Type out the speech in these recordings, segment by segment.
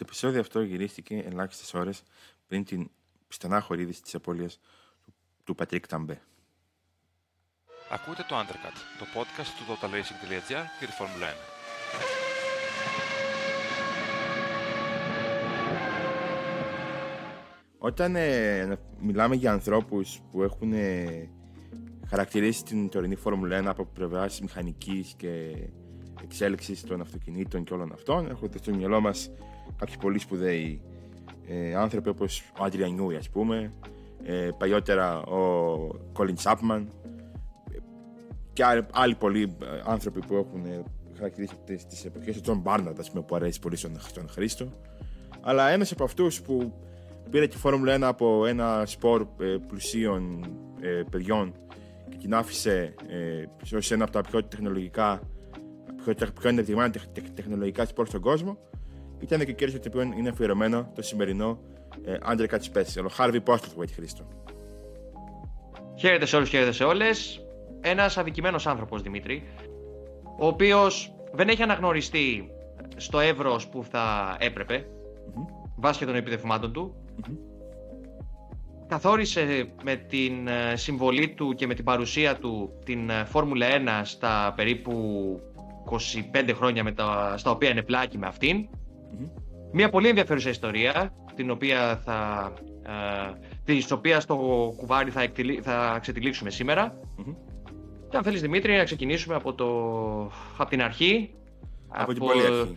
Το επεισόδιο αυτό γυρίστηκε ελάχιστες ώρες πριν την στενάχωρη είδηση της απώλειας του, του Πατρίκ Ταμπέ. Ακούτε το Undercut, το podcast του totalracing.gr και τη Formula 1. Όταν ε, μιλάμε για ανθρώπους που έχουν ε, χαρακτηρίσει την τωρινή Φόρμουλα 1 από πλευράς μηχανικής και εξέλιξης των αυτοκινήτων και όλων αυτών, έχουμε στο μυαλό μας κάποιοι πολύ σπουδαίοι ε, άνθρωποι όπως ο Άντρια Νιούι, ας πούμε, ε, παλιότερα ο Κόλιν Τσάπμαν και άλλοι, πολλοί ε, άνθρωποι που έχουν ε, χαρακτηρίσει τις εποχές, ο Τζον Μπάρναρντ, ας πούμε, που αρέσει πολύ στον, στον Χρήστο. Αλλά ένας από αυτούς που πήρε τη Φόρμουλα 1 από ένα σπορ ε, πλουσίων ε, παιδιών και την άφησε ε, ως ένα από τα πιο τεχνολογικά πιο, πιο ενεργημένα τεχνολογικά σπορ στον κόσμο ήταν και ο κύριο το οποίο είναι αφιερωμένο το σημερινό ε, Undercut Special, ο Χάρβι Πόστλθουιτ Χρήστο. Χαίρετε σε όλους, χαίρετε σε όλες. Ένας αδικημένος άνθρωπος Δημήτρη, ο οποίος δεν έχει αναγνωριστεί στο εύρος που θα έπρεπε, mm-hmm. βάσει των επιτευγμάτων του. Mm-hmm. Καθόρισε με την ε, συμβολή του και με την παρουσία του την ε, Φόρμουλα 1 στα περίπου 25 χρόνια με τα, στα οποία είναι πλάκη με αυτην Μια πολύ ενδιαφέρουσα ιστορία, την οποία θα, ε, της οποίας το κουβάρι θα, εκτιλή, θα ξετυλίξουμε Και αν θέλεις Δημήτρη να ξεκινήσουμε από, το, από την αρχή. Από, από την πολύ αρχή.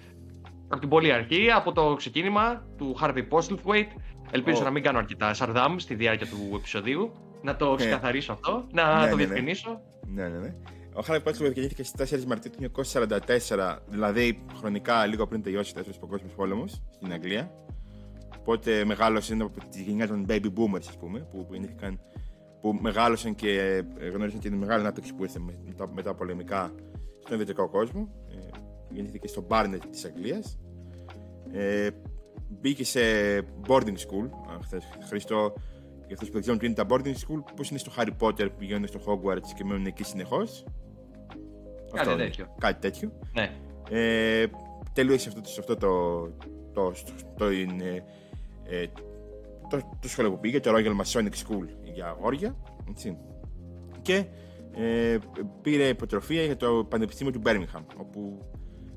Από την πολύ αρχή, από το ξεκίνημα του Harvey Postlethwaite. Ελπίζω oh. να μην κάνω αρκετά σαρδάμ στη διάρκεια του επεισοδίου. Να το ε. ξεκαθαρίσω αυτό, να ναι, το ναι, ναι. διευκρινίσω. Ναι, ναι, ναι. Ο Χάρη Πότσελ γεννήθηκε στις 4 Μαρτίου του 1944, δηλαδή χρονικά λίγο πριν τελειώσει ο Δεύτερος Παγκόσμιος Πόλεμος στην Αγγλία. Οπότε μεγάλωσε από τη γενιά των baby boomers, ας πούμε, που, γεννήθηκαν, που μεγάλωσαν και ε, γνώρισαν την μεγάλη ανάπτυξη που ήρθε μετά, μετά πολεμικά στον δυτικό κόσμο. Ε, γεννήθηκε στο Barnet της Αγγλίας. Ε, μπήκε σε boarding school. Χθες Χριστό, για αυτούς που δεν ξέρουν τι είναι τα boarding school, πώς είναι στο Harry Potter που πηγαίνουν στο Hogwarts και μένουν εκεί συνεχώς. Κάτι αυτό, τέτοιο. Κάτι τέτοιο. Ναι. Ε, τελείωσε αυτό, σε αυτό το, το, το, το, ε, το, το σχολείο που πήγε, το Royal Masonic School για αγόρια. Έτσι. Και ε, πήρε υποτροφία για το Πανεπιστήμιο του Birmingham, όπου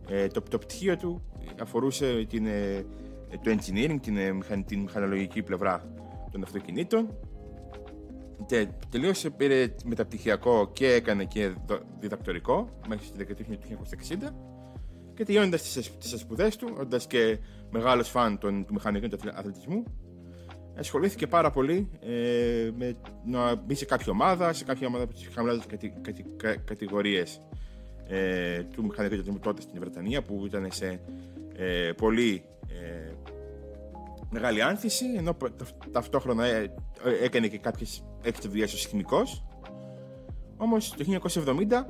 ε, το, το πτυχίο του αφορούσε την, ε, το engineering, την, ε, την μηχανολογική πλευρά των αυτοκινήτων και τελείωσε, πήρε μεταπτυχιακό και έκανε και διδακτορικό μέχρι τη δεκαετία του 1960 και τελειώνοντας τις σπουδέ του, όντας και μεγάλος φαν των, του μηχανικού του αθλητισμού, ασχολήθηκε πάρα πολύ ε, με να μπει σε κάποια ομάδα, σε κάποια ομάδα από τις χαμηλότερε κατη, κατη, κα, κατηγορίες ε, του μηχανικού αθλητισμού τότε στην Βρετανία, που ήταν σε ε, πολύ ε, μεγάλη άνθηση, ενώ ταυτόχρονα ε, έκανε και κάποιες έξι δουλειές ως χημικός. Όμως το 1970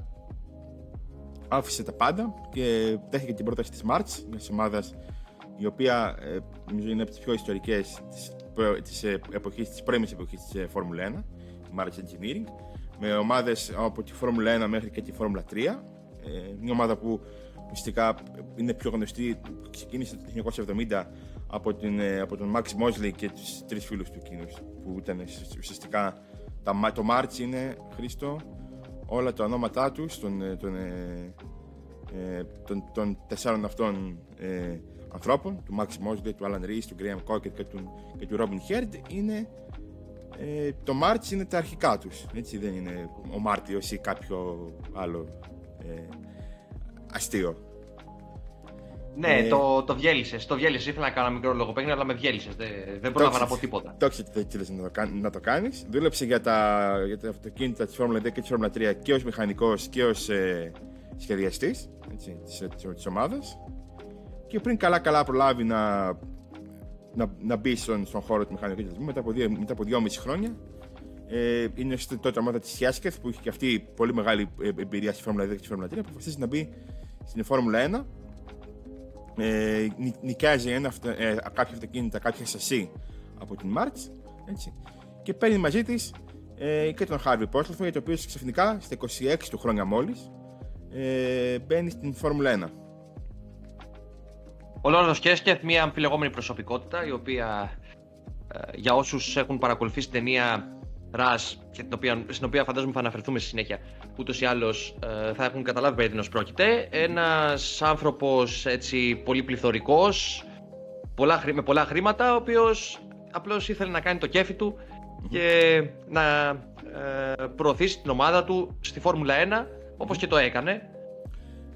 άφησε τα πάντα και δέχτηκε την πρόταση της March, μιας ομάδας η οποία ε, νομίζω είναι από τις πιο ιστορικές της, της εποχής, της πρώιμης εποχής της ε, Φόρμουλα 1, η March Engineering, με ομάδες από τη Φόρμουλα 1 μέχρι και τη Φόρμουλα 3, ε, μια ομάδα που ουσιαστικά είναι πιο γνωστή, ξεκίνησε το 1970 από, την, ε, από τον Max Mosley και τους τρεις φίλους του εκείνους που ήταν ουσιαστικά τα, το March είναι Χρήστο όλα τα ονόματά τους των, ε, των, ε, ε, των, των τεσσάρων αυτών ε, ανθρώπων του Max Mosley, του Alan Rees, του Graham Cocker και του, και του Robin Herd είναι ε, το March είναι τα αρχικά τους έτσι δεν είναι ο Μάρτιος ή κάποιο άλλο ε, αστείο ναι, ε... το, το διέλυσε. Το διέλυσε. Ήθελα να κάνω μικρό λογοπαίγνιο, αλλά με διέλυσε. Δεν, δεν πρόλαβα να πω τίποτα. Το ξέρει ότι δεν να το, να το κάνεις. Δούλεψε για τα, για τα αυτοκίνητα της Φόρμουλα 2 και της Φόρμουλα 3 και ως μηχανικός και ως ε, σχεδιαστής της ομάδας. Και πριν καλά-καλά προλάβει να, να, να μπει στον, στον χώρο του μηχανικού σχεδιασμού μετά από, δύο, μετά από δυόμιση χρόνια. Ε, είναι στην τότε ομάδα της Χιάσκεθ που είχε και αυτή πολύ μεγάλη ε, εμπειρία στη Φόρμουλα 2 και τη Φόρμουλα 3. Αποφασίζει να μπει στην Φόρμουλα 1 ε, νοικιάζει ένα, ε, κάποια αυτοκίνητα, κάποια σασί από την March έτσι, και παίρνει μαζί της ε, και τον Harvey Πόρσλοφο, για το οποίος ξαφνικά στα 26 του χρόνια μόλις ε, μπαίνει στην Φόρμουλα 1. Ο Λόρδος Κέσκεθ, μια αμφιλεγόμενη προσωπικότητα, η οποία ε, για όσους έχουν παρακολουθήσει την ταινία Ρας, στην οποία φαντάζομαι θα αναφερθούμε στη συνέχεια, ούτως ή άλλως ε, θα έχουν καταλάβει περί τίνος πρόκειται. Ένας άνθρωπος έτσι πολύ πληθωρικός, με πολλά χρήματα, ο οποίος απλώς ήθελε να κάνει το κέφι του και να ε, προωθήσει την ομάδα του στη Φόρμουλα 1, όπως και το έκανε.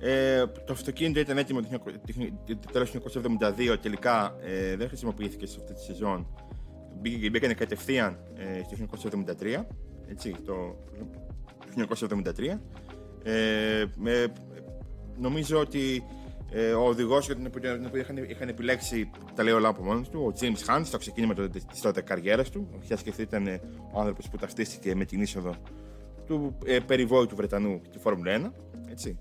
Ε, το αυτοκίνητο ήταν έτοιμο το τέλος του 1972, τελικά ε, δεν χρησιμοποιήθηκε σε αυτή τη σεζόν. Μπήκανε κατευθείαν ε, στο 1973, έτσι, το 1973. Ε, με, νομίζω ότι ε, ο οδηγός για τον οποίο είχαν, είχαν επιλέξει, τα λέω όλα από μόνος του, ο James Hunt, στο ξεκίνημα της τότε καριέρας του. Ο Χιάσκεθ ήταν ο άνθρωπος που ταυτίστηκε με την είσοδο του ε, περιβόητου Βρετανού στη Φόρμουλα 1. Έτσι.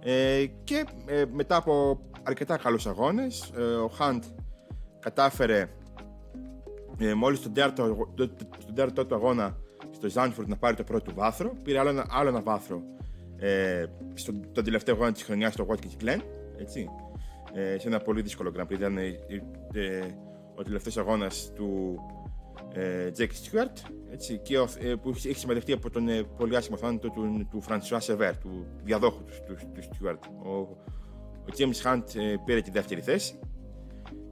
Ε, και ε, μετά από αρκετά καλούς αγώνες ε, ο Χαντ κατάφερε ε, μόλις τον τέταρτο του αγώνα στο Ζάνφορντ να πάρει το πρώτο του βάθρο. Πήρε άλλο ένα, άλλο ένα βάθρο ε, στον το τελευταίο αγώνα της χρονιάς στο Watkins Glen έτσι, ε, σε ένα πολύ δύσκολο Grand Prix. Ήταν ε, ο τελευταίος αγώνας του ε, Jake Stewart έτσι, και ο, ε, που έχει συμμετεχθεί από τον ε, πολύ άσχημο θάνατο του, του François Sever, του διαδόχου του, του, του Stewart. Ο, ο James Hunt ε, πήρε τη δεύτερη θέση.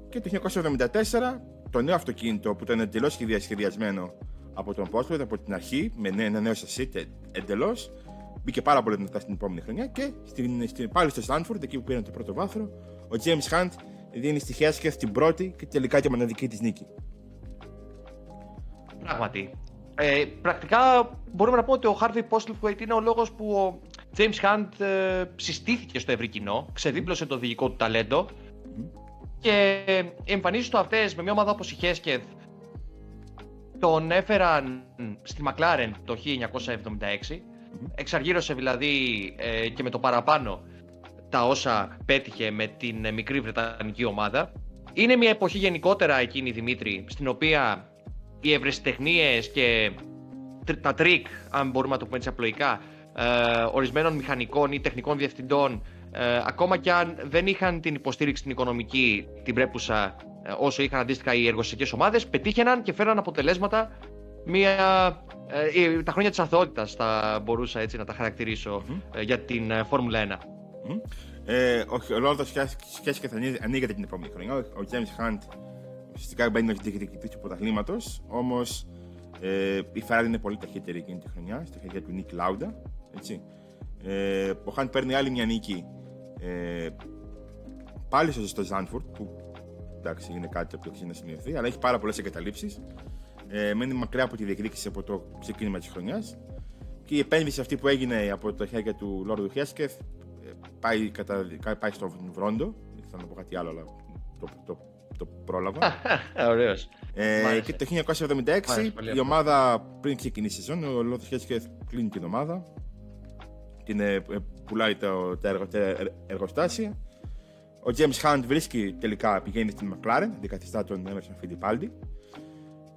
Και το 1974 το νέο αυτοκίνητο που ήταν εντελώς σχεδιασμένο από τον Πόσπορτ από την αρχή με ένα νέο σασίτ εντελώς. Μπήκε πάρα πολύ δυνατά στην επόμενη χρονιά και στην, στην, πάλι στο Στάνφορντ, εκεί που πήραν το πρώτο βάθρο, ο James Hunt δίνει στη Χέσκεθ την πρώτη και τελικά και μοναδική της νίκη. Πράγματι. Ε, πρακτικά μπορούμε να πούμε ότι ο Harvey Postlewaite είναι ο λόγος που ο James Hunt ε, συστήθηκε στο ευρύ κοινό, ξεδίπλωσε το δικό του ταλέντο και οι εμφανίσεις του αυτές με μια ομάδα όπως η Hesketh τον έφεραν στη McLaren το 1976 εξαργύρωσε δηλαδή ε, και με το παραπάνω τα όσα πέτυχε με την μικρή βρετανική ομάδα. Είναι μια εποχή γενικότερα εκείνη Δημήτρη στην οποία οι ευρεσιτεχνίες και τα τρικ, αν μπορούμε να το πούμε έτσι απλοϊκά, ε, ορισμένων μηχανικών ή τεχνικών διευθυντών, ε, ακόμα και αν δεν είχαν την υποστήριξη την οικονομική, την πρέπουσα, ε, όσο είχαν αντίστοιχα οι εργοστασιακές ομάδες, πετύχαιναν και φέραν αποτελέσματα μια, ε, τα χρόνια της αθωότητας θα μπορούσα έτσι να τα χαρακτηρίσω για την Φόρμουλα 1. Mm-hmm. Ε, ο Λόρδο σχέση και θα ανοίγεται την επόμενη χρονιά. Ο James Hunt ουσιαστικά μπαίνει ως διεκδικητή του πρωταθλήματος. Όμως ε, η Ferrari είναι πολύ ταχύτερη εκείνη τη χρονιά, στη χέρια του Νίκ Λάουντα. Έτσι. Ε, ο Χάν παίρνει άλλη μια νίκη ε, πάλι στο Ζάνφορντ, που εντάξει είναι κάτι που έχει να σημειωθεί, αλλά έχει πάρα πολλές εγκαταλείψεις. Ε, μένει μακριά από τη διεκδίκηση από το ξεκίνημα της χρονιάς. Και η επένδυση αυτή που έγινε από τα χέρια του Λόρδου Χέσκεθ ε, πάει, κατα... πάει στο Βρόντο. Δεν θέλω να πω κάτι άλλο, αλλά το, το το πρόλαβα. Ωραίος. Ε, και το 1976 η ομάδα πριν ξεκινήσει η σεζόν, ο Λόθο Χέσκεθ κλείνει την ομάδα. Την ε, ε πουλάει το, τα, εργο, εργοστάσια. Ο James Hunt βρίσκει τελικά πηγαίνει στην McLaren, αντικαθιστά τον Emerson Fittipaldi.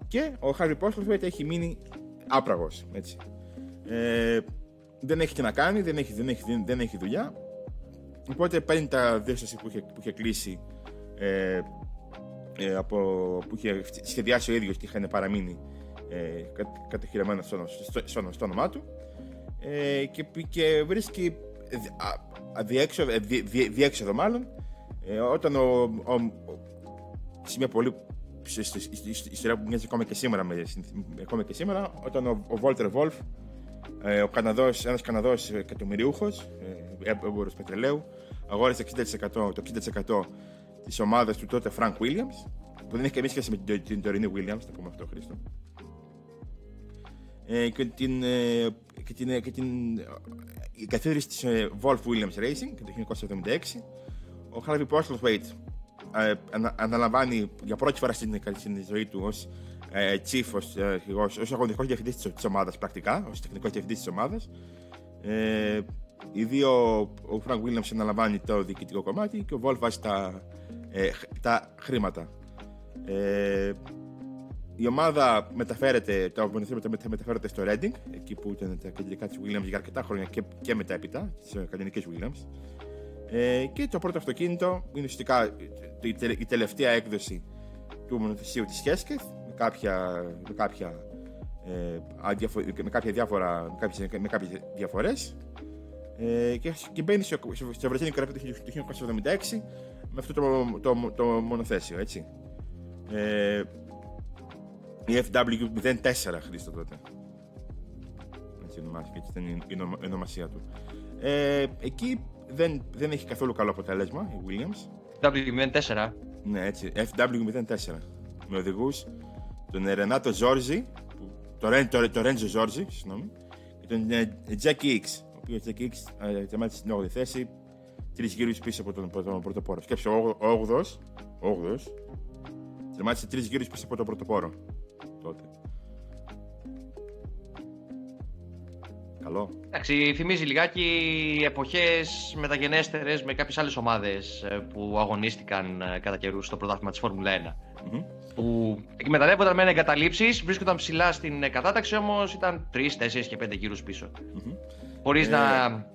Και ο Harry Postlewaite έχει μείνει άπραγος. Ε, δεν έχει τι να κάνει, δεν έχει, δεν έχει, δεν έχει δουλειά. Οπότε παίρνει τα δύο που είχε, που είχε κλείσει ε, ε, από, που είχε σχεδιάσει ο ίδιος και είχαν παραμείνει ε, κατοχυρωμένα στο, στο, στο, στο, όνομά του ε, και, και βρίσκει διέξοδο, δι, δι, διέξοδο μάλλον ε, όταν ο, ο, ο, σε μια πολύ ιστορία που μοιάζει ακόμα και σήμερα, με, ακόμα και σήμερα όταν ο, ο Βόλτερ Βόλφ ε, ο Καναδός, ένας Καναδός εκατομμυριούχος, ε, έμπορος πετρελαίου, αγόρασε 60%, το 60% της ομάδας του τότε Frank Williams, που δεν έχει καμία σχέση με την, την τωρινή Williams, θα πούμε αυτό Χρήστο. Ε, και την, ε, και την, ε, και την η καθίδρυση της ε, Wolf Williams Racing το 1976 ο Harvey Postlewaite ε, αναλαμβάνει για πρώτη φορά στην, στην ζωή του ως ε, chief, ως, ε, ως, ως αγωνιστικός διευθυντής της ομάδας πρακτικά, ως τεχνικός διευθυντής της ομάδας ε, οι δύο, ο Frank Williams αναλαμβάνει το διοικητικό κομμάτι και ο Wolf βάζει τα, ε, τα χρήματα. Ε, η ομάδα μεταφέρεται, το μεταφέρεται, μεταφέρεται στο Reading, εκεί που ήταν τα κεντρικά της Williams για αρκετά χρόνια και, και έπειτα, τι κανονικέ Williams. Ε, και το πρώτο αυτοκίνητο είναι ουσιαστικά η, τε- η τελευταία έκδοση του μονοθεσίου της Χέσκεθ με κάποια, με κάποια, ε, αδιαφο- με κάποια διάφορα, με κάποιες, με κάποιες διαφορές ε, και, και μπαίνει στο, στο, στο Βρετανικό Ραπ το 1976 με αυτό το, το, το, μονοθέσιο, έτσι. Ε, η FW04 Χρήστο τότε. Έτσι ονομάστηκε, έτσι ήταν η, η, ονομα- η ονομασία του. Ε, εκεί δεν, δεν έχει καθόλου καλό αποτέλεσμα η Williams. W04. Ναι, έτσι. FW04. Με οδηγούς τον Ρενάτο Ζόρζι, που- το, Ρεν- το, το Ρέντζο Ζόρζι, συγγνώμη, και τον ε, Jackie X. Ο οποίος Jackie X ε, τερμάτισε στην 8η θέση, τρεις γύρους πίσω από τον, από τον πρωτοπόρο. Σκέψε, ο 8ο, τερμάτισε τρεις γύρους πίσω από τον πρωτοπόρο. Καλό. Εντάξει, θυμίζει λιγάκι εποχές μεταγενέστερες με κάποιες άλλες ομάδες ε, που αγωνίστηκαν ε, κατά καιρούς στο πρωτάθλημα της Φόρμουλα 1. Μμμ. Που εκμεταλλεύονταν με εγκαταλείψεις, βρίσκονταν ψηλά στην ε, κατάταξη, όμως ήταν 3, 4 και 5 γύρους πίσω. Μμμ. Χωρίς Ε. να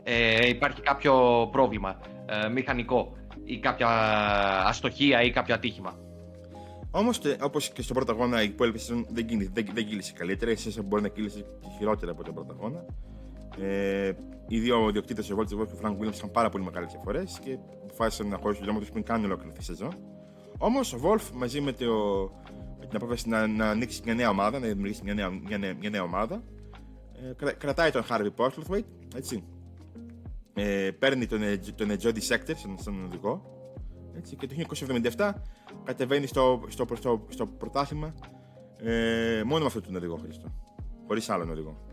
ε, υπάρχει κάποιο πρόβλημα ε, μηχανικό ή κάποια αστοχία ή κάποιο ατύχημα. Όμως, όπως και στον πρώτο αγώνα, η υπόλοιπη σεζόν δεν, κίνη- δεν, δεν κύλησε καλύτερα. ίσως μπορεί να κύλησε και χειρότερα από τον πρώτο αγώνα. Ε, οι δύο ιδιοκτήτες, ο Βολφ και ο Φρανκ Γουίλιαμς, είχαν πάρα πολύ μεγάλες διαφορές και αποφάσισαν να χωρίσουν το δρόμο τους πριν κάνουν ολόκληρη τη σεζόν. Όμως ο Βολφ μαζί με, το, με την απόφαση να, να ανοίξει μια νέα ομάδα, να δημιουργήσει μια νέα, μια νέα, μια νέα ομάδα, ε, κρα- κρατάει τον Harvey Portlethwaite, έτσι. Ε, παίρνει τον, ε, τον ε, Jody Sector σαν, σαν οδηγό. Έτσι, και το 1977 κατεβαίνει στο, στο, στο, στο πρωτάθλημα ε, μόνο με αυτόν τον οδηγό Χρήστο. Χωρίς άλλον οδηγό.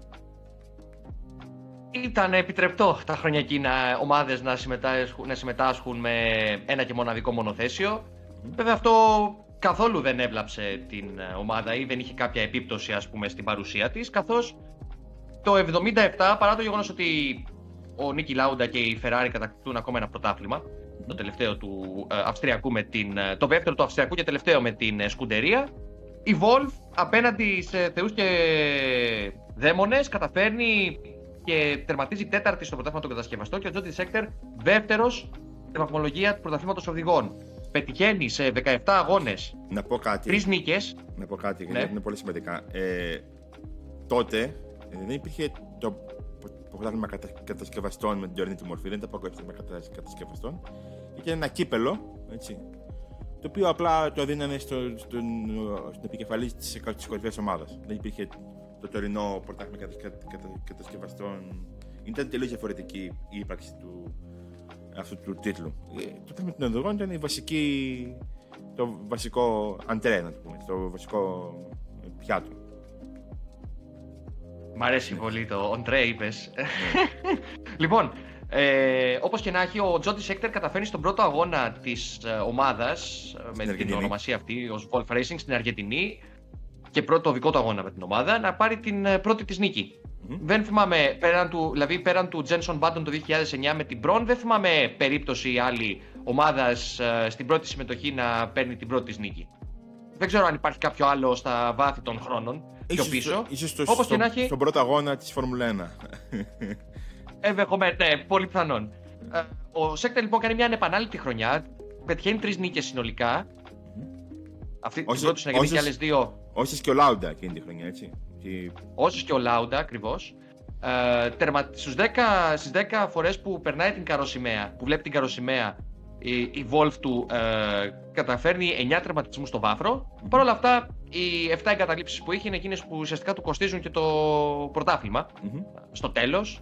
Ήταν επιτρεπτό τα χρόνια εκείνα ομάδες να συμμετάσχουν, να συμμετάσχουν με ένα και μοναδικό μονοθέσιο. Βέβαια αυτό καθόλου δεν έβλαψε την ε, ομάδα ή δεν είχε κάποια επίπτωση ας πούμε στην παρουσία της καθώς το 77 παρά το γεγονός ότι ο Νίκη Λάουντα και η Ferrari κατακτούν ακόμα ένα πρωτάθλημα το τελευταίο του ε, Αυστριακού με την, ε, το δεύτερο του Αυστριακού και τελευταίο με την ε, Σκουντερία η Wolf απέναντι σε θεούς και δαίμονες καταφέρνει και τερματίζει τέταρτη στο πρωτάθλημα των κατασκευαστών και ο Τζόντι Σέκτερ δεύτερος στη βαθμολογία του πρωταθλήματος οδηγών. Πετυχαίνει σε 17 αγώνες Να πω κάτι. τρεις νίκες. Να πω κάτι, Ναι. γιατί είναι πολύ σημαντικά. Ε, τότε ε, δεν υπήρχε το πρωτάθλημα κατα, κατασκευαστών με την τωρινή του μορφή, δεν ήταν το πρωτάθλημα κατα, κατασκευαστών. Ήταν ένα κύπελο, έτσι, το οποίο απλά το δίνανε στο, στον, στην επικεφαλής της κορυφαία ομάδας. Δεν υπήρχε το τωρινό πρωτάθλημα κατα, κατα, κατα- κατασκευαστών. Ήταν τελείως διαφορετική η ύπαρξη του, αυτού του τίτλου. Ε, Το πρωτάθλημα των οδηγών ήταν η βασική, το βασικό αντρέ, να το πούμε, το βασικό πιάτο. Μ' αρέσει πολύ το on tray, είπε. λοιπόν, ε, όπως και να έχει, ο Τζόντι Σέκτερ καταφέρνει στον πρώτο αγώνα της ε, ομάδας με την Αργεντινή. ονομασία αυτή ως Wolf Racing στην Αργεντινή και πρώτο δικό του αγώνα με την ομάδα να πάρει την ε, πρώτη της νίκη. Μμμ. Δεν θυμάμαι, πέραν του, δηλαδή πέραν του Jenson Button το 2009 με την Braun, δεν θυμάμαι περίπτωση άλλη ομάδας στην πρώτη συμμετοχή να παίρνει την πρώτη της νίκη. Δεν ξέρω αν υπάρχει κάποιο άλλο στα βάθη των χρόνων πιο Ίσως πίσω. στο- ίσως στο- Όπως και στο- να έχει- Στον πρώτο αγώνα της Φόρμουλα 1. Ενδεχομένως, ναι, πολύ πιθανόν. Ε, ο Σέκτερ λοιπόν κάνει μια ανεπανάληπτη χρονιά. Πετυχαίνει τρεις νίκες συνολικά. Αυτή την Όσες- πρώτη συναγγελία και όσες- άλλες δύο. Όσες και ο Λάουντα εκείνη τη χρονιά, έτσι. Και- Όσες και ο Λάουντα ακριβώς. Ε, τερμα... Στους 10, στις 10 φορές που περνάει την καροσημαία, που βλέπει την καροσημαία, η, η Wolf του ε, καταφέρνει 9 τερματισμούς στο βάθρο. Παρ' όλα αυτά, οι 7 εγκαταλείψεις που είχε είναι εκείνες που ουσιαστικά του κοστίζουν και το πρωτάθλημα. Μμμ. στο τέλος.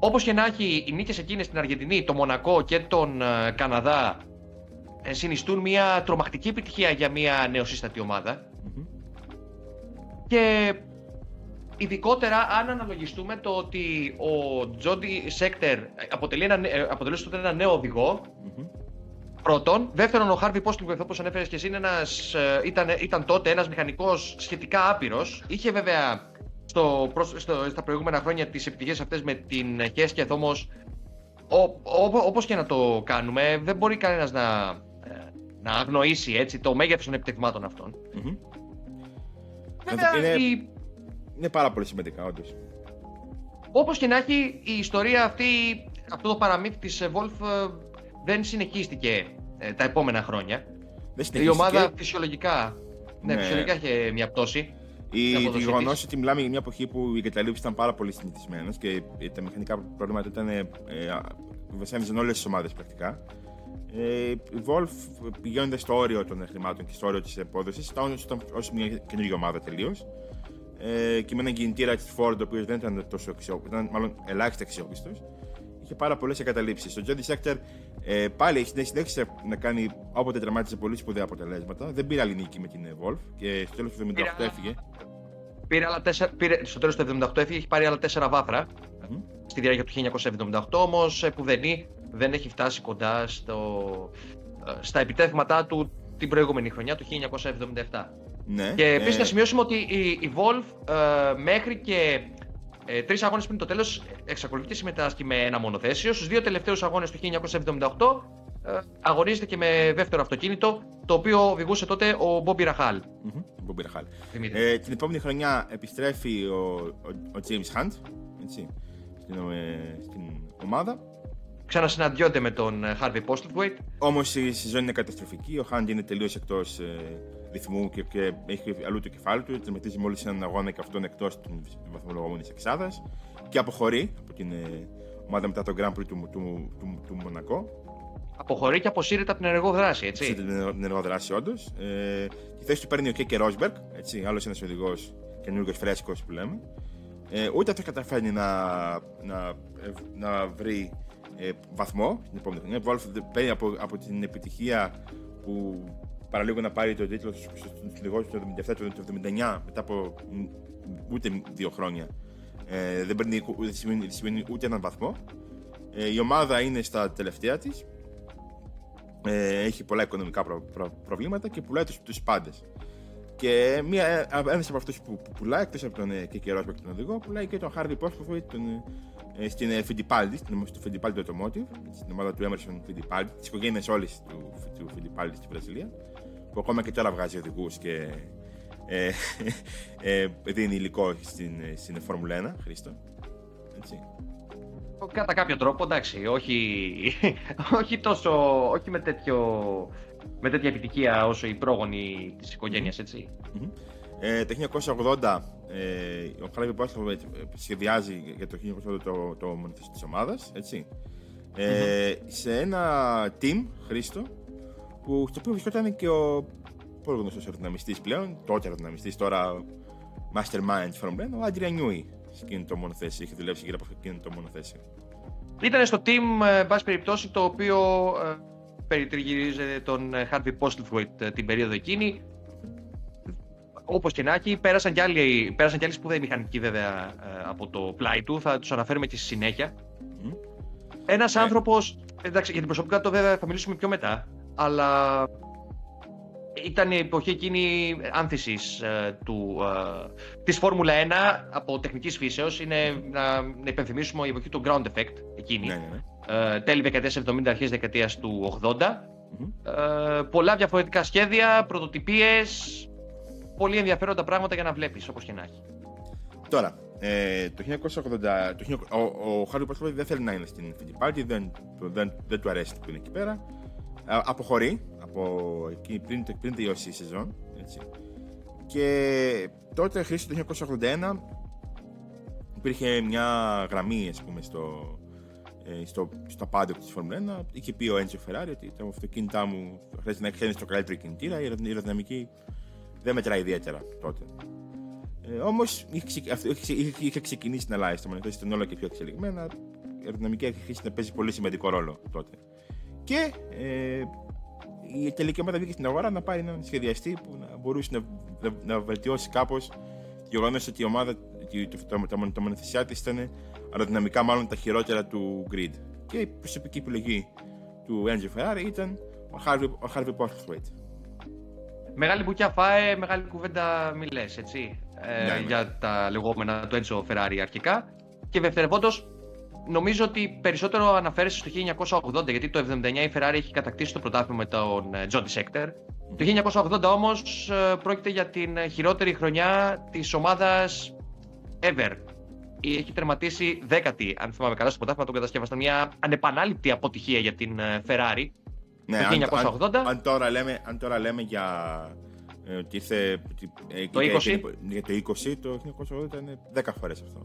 Όπως και να έχει, οι νίκες εκείνες στην Αργεντινή, το Μονακό και τον ε, Καναδά ε, συνιστούν μια τρομακτική επιτυχία για μια νεοσύστατη ομάδα. Μμμ. Και ειδικότερα αν αναλογιστούμε το ότι ο Τζόντι Σέκτερ αποτελεί ένα, νε- ε, αποτελούσε τότε ένα νέο οδηγό, Μμμ. Πρώτον. Δεύτερον, ο Χάρβι Πόστλου, όπως ανέφερες και εσύ, είναι ένας, ε, ήταν, ήταν τότε ένας μηχανικός σχετικά άπειρος. Είχε βέβαια στο, προς- στο, στα προηγούμενα χρόνια τις επιτυχίες αυτές με την Χέσκεθ, όμω όπως και να το κάνουμε, δεν μπορεί κανένας να, ε, να αγνοήσει έτσι, το μέγεθος των επιτευγμάτων αυτών. Μμμ. Βέβαια, Είναι- η, Είναι πάρα πολύ σημαντικά, όντως. όπως και να έχει, η ιστορία αυτή αυτό το παραμύθι της Wolf δεν συνεχίστηκε τα επόμενα χρόνια. Δεν η ομάδα φυσιολογικά, ναι, ναι. φυσιολογικά είχε μια πτώση. Η γεγονός ότι μιλάμε για μια εποχή που οι εγκαταλείψει ήταν πάρα πολύ συνηθισμένες και τα μηχανικά προβλήματα ήταν. Ε, βασάνιζαν όλες τις ομάδες πρακτικά. Ε, η Wolf πηγαίνοντας στο όριο των χρημάτων και στο όριο της απόδοσης, ήταν ω μια καινούργια ομάδα τελείως. Ε, και με έναν κινητήρα της Ford, ο οποίος δεν ήταν τόσο αξιόπιστο, ήταν μάλλον ελάχιστα αξιόπιστος, είχε πάρα πολλές εγκαταλείψεις. Ο Jody Sector ε, πάλι έχει συνέχισε να κάνει όποτε τερμάτισε πολύ σπουδαία αποτελέσματα. Δεν πήρε άλλη νίκη με την Wolf και στο τέλος του 1978 έφυγε. Πήρε άλλα τέσσερα, πήρε, στο τέλος του 1978 έφυγε, έχει πάρει άλλα τέσσερα βάθρα mm-hmm. στη διάρκεια του 1978, όμως ε, που δεν, δεν έχει φτάσει κοντά στο, ε, στα επιτεύγματά του την προηγούμενη χρονιά, το 1977. Ναι, και επίσης ε... να σημειώσουμε ότι η, η Wolf ε, μέχρι και ε, Τρεις αγώνες πριν το τέλος εξακολουθεί και συμμετάσχει με ένα μονοθέσιο. Στους δύο τελευταίους αγώνες του 1978 ε, αγωνίζεται και με δεύτερο αυτοκίνητο, το οποίο οδηγούσε τότε ο Μπόμπι Ραχάλ. Μπόμπι Ραχάλ. Ε, την επόμενη χρονιά επιστρέφει ο, ο, ο James Hunt έτσι, στην, ε, στην ομάδα. Ξανασυναντιόνται με τον Harvey Postlethwaite. Όμως η σεζόν είναι καταστροφική. Ο Hunt είναι τελείως εκτός ε, ρυθμού και, και έχει αλλού το κεφάλι του. Τερματίζει μόλις έναν αγώνα και αυτόν εκτός των βαθμολογούμενη εξάδας. Και αποχωρεί από την ε, ομάδα μετά το Grand Prix του, του, του, του, του Μονακό. Αποχωρεί και αποσύρεται από την ενεργό δράση, έτσι. Αποσύρεται από την ενεργό δράση, όντως. Ε, τη θέση του παίρνει ο Κέκε Ρόσμπεργκ, άλλος ένας οδηγός καινούργιος φρέσκος που λέμε. Ε, ούτε αυτός καταφέρνει να, να, να βρει ε, βαθμό την επόμενη χρονιά. Βόλφ παίρνει από, από την επιτυχία που παραλίγο να πάρει το τίτλο στον οδηγό του το 1977 το 1979 μετά από ούτε δύο χρόνια. Ε, δεν παίρνει ούτε, σημαίνει, ούτε έναν βαθμό. Ε, η ομάδα είναι στα τελευταία της. Ε, έχει πολλά οικονομικά προ, προ, προβλήματα και πουλάει τους, τους πάντες. Και μία, ε, ένας από αυτούς που, που πουλάει, εκτός από τον ε, Κεκερό και τον οδηγό, πουλάει και τον Harvey Postford τον, ε, στην ε, Fittipaldi, στην, στο Fittipaldi Automotive, στην ομάδα του Emerson Fittipaldi, τις οικογένειες όλες του, του Fittipaldi στη Βραζιλία, που ακόμα και τώρα βγάζει οδηγούς και ε, ε, δίνει υλικό στην, στην Φόρμουλα 1, Χρήστο. Έτσι. Κατά κάποιο τρόπο, εντάξει, όχι, όχι τόσο, όχι με, τέτοιο, με τέτοια επιτυχία όσο η πρόγονη της οικογένειας, έτσι. Mm-hmm. Ε, το 1980 ε, ο Χάραβι Πάστοβ σχεδιάζει για το 1980 το, το μονοθέσιο της ομάδας, έτσι. Ε, mm-hmm. Σε ένα team, Χρήστο, που στο οποίο βρισκόταν και ο πολύ γνωστός αεροδυναμιστής πλέον, τότε αεροδυναμιστής, τώρα mastermind from Ben, ο Άντρια Νιούι. Σε εκείνο το μονοθέσιο, είχε δουλέψει γύρω από εκείνο το μονοθέσιο. Ήταν στο team, ε, εν πάση περιπτώσει, το οποίο ε, περιτριγυρίζεται τον ε, Harvey Postlethwaite την περίοδο εκείνη. Όπως και να έχει, πέρασαν και άλλοι, πέρασαν και άλλοι σπουδαίοι μηχανικοί βέβαια από το πλάι του. Θα τους αναφέρουμε και στη συνέχεια. Mm. Ένας yeah. άνθρωπος. Εντάξει, για την προσωπικότητα βέβαια θα μιλήσουμε πιο μετά αλλά ήταν η εποχή εκείνη άνθησης ε, του, ε, της Φόρμουλα 1 από τεχνικής φύσεως. Είναι να, να υπενθυμίσουμε η εποχή του Ground Effect εκείνη. Ναι, ναι, ναι. Ε, τέλη δεκαετίας 70, αρχές δεκαετίας του 80. Ε, πολλά διαφορετικά σχέδια, πρωτοτυπίες, πολύ ενδιαφέροντα πράγματα για να βλέπεις όπως και να έχει. Τώρα, ε, το 1980, το, ο, ο Χάρη δεν θέλει να είναι στην Fittipaldi, δεν, δεν, δεν του αρέσει που είναι εκεί πέρα αποχωρεί από εκεί πριν, πριν τελειώσει η σεζόν. Έτσι. Και τότε, Χρήστο το 1981, υπήρχε μια γραμμή ας πούμε, στο, ε, στο, στο πάντο της Φόρμουλα 1. Είχε πει ο Έντζο Φεράρι ότι το αυτοκίνητά μου χρειάζεται να έχει στο καλύτερο κινητήρα, η αεροδυναμική δεν μετράει ιδιαίτερα τότε. Ε, Όμως είχε, είχε, είχε, ξεκινήσει να αλλάζει το μονοπάτι, ήταν όλο και πιο εξελιγμένα. Η αεροδυναμική είχε αρχίσει να παίζει πολύ σημαντικό ρόλο τότε. Και ε, η τελική ομάδα βγήκε στην αγορά να πάρει έναν σχεδιαστή που να μπορούσε να, να, να βελτιώσει κάπως το γεγονός ότι η ομάδα, το, το, το μονοθεσιά της ήταν αεροδυναμικά μάλλον τα χειρότερα του grid. Και η προσωπική επιλογή του Andrew Ferrari ήταν ο Harvey, ο Harvey Μεγάλη μπουκιά φάε, μεγάλη κουβέντα μιλέ, έτσι. Ε, ναι, ναι. για τα λεγόμενα του Enzo Ferrari αρχικά. Και δευτερευόντως, νομίζω ότι περισσότερο αναφέρεσαι στο 1980, γιατί το 1979 η Ferrari έχει κατακτήσει το πρωτάθλημα με τον John Sector. Το 1980 όμως ε, πρόκειται για την χειρότερη χρονιά της ομάδας ever. έχει τερματίσει δέκατη, αν θυμάμαι καλά, στο πρωτάθλημα των κατασκευαστών. Μια ανεπανάληπτη αποτυχία για την ε, Ferrari. Ναι, το 1980. Αν, αν, τώρα λέμε, αν τώρα λέμε για ε, ότι ήρθε ε, το 20. Για το 20, το 1980 ήταν 10 φορές αυτό.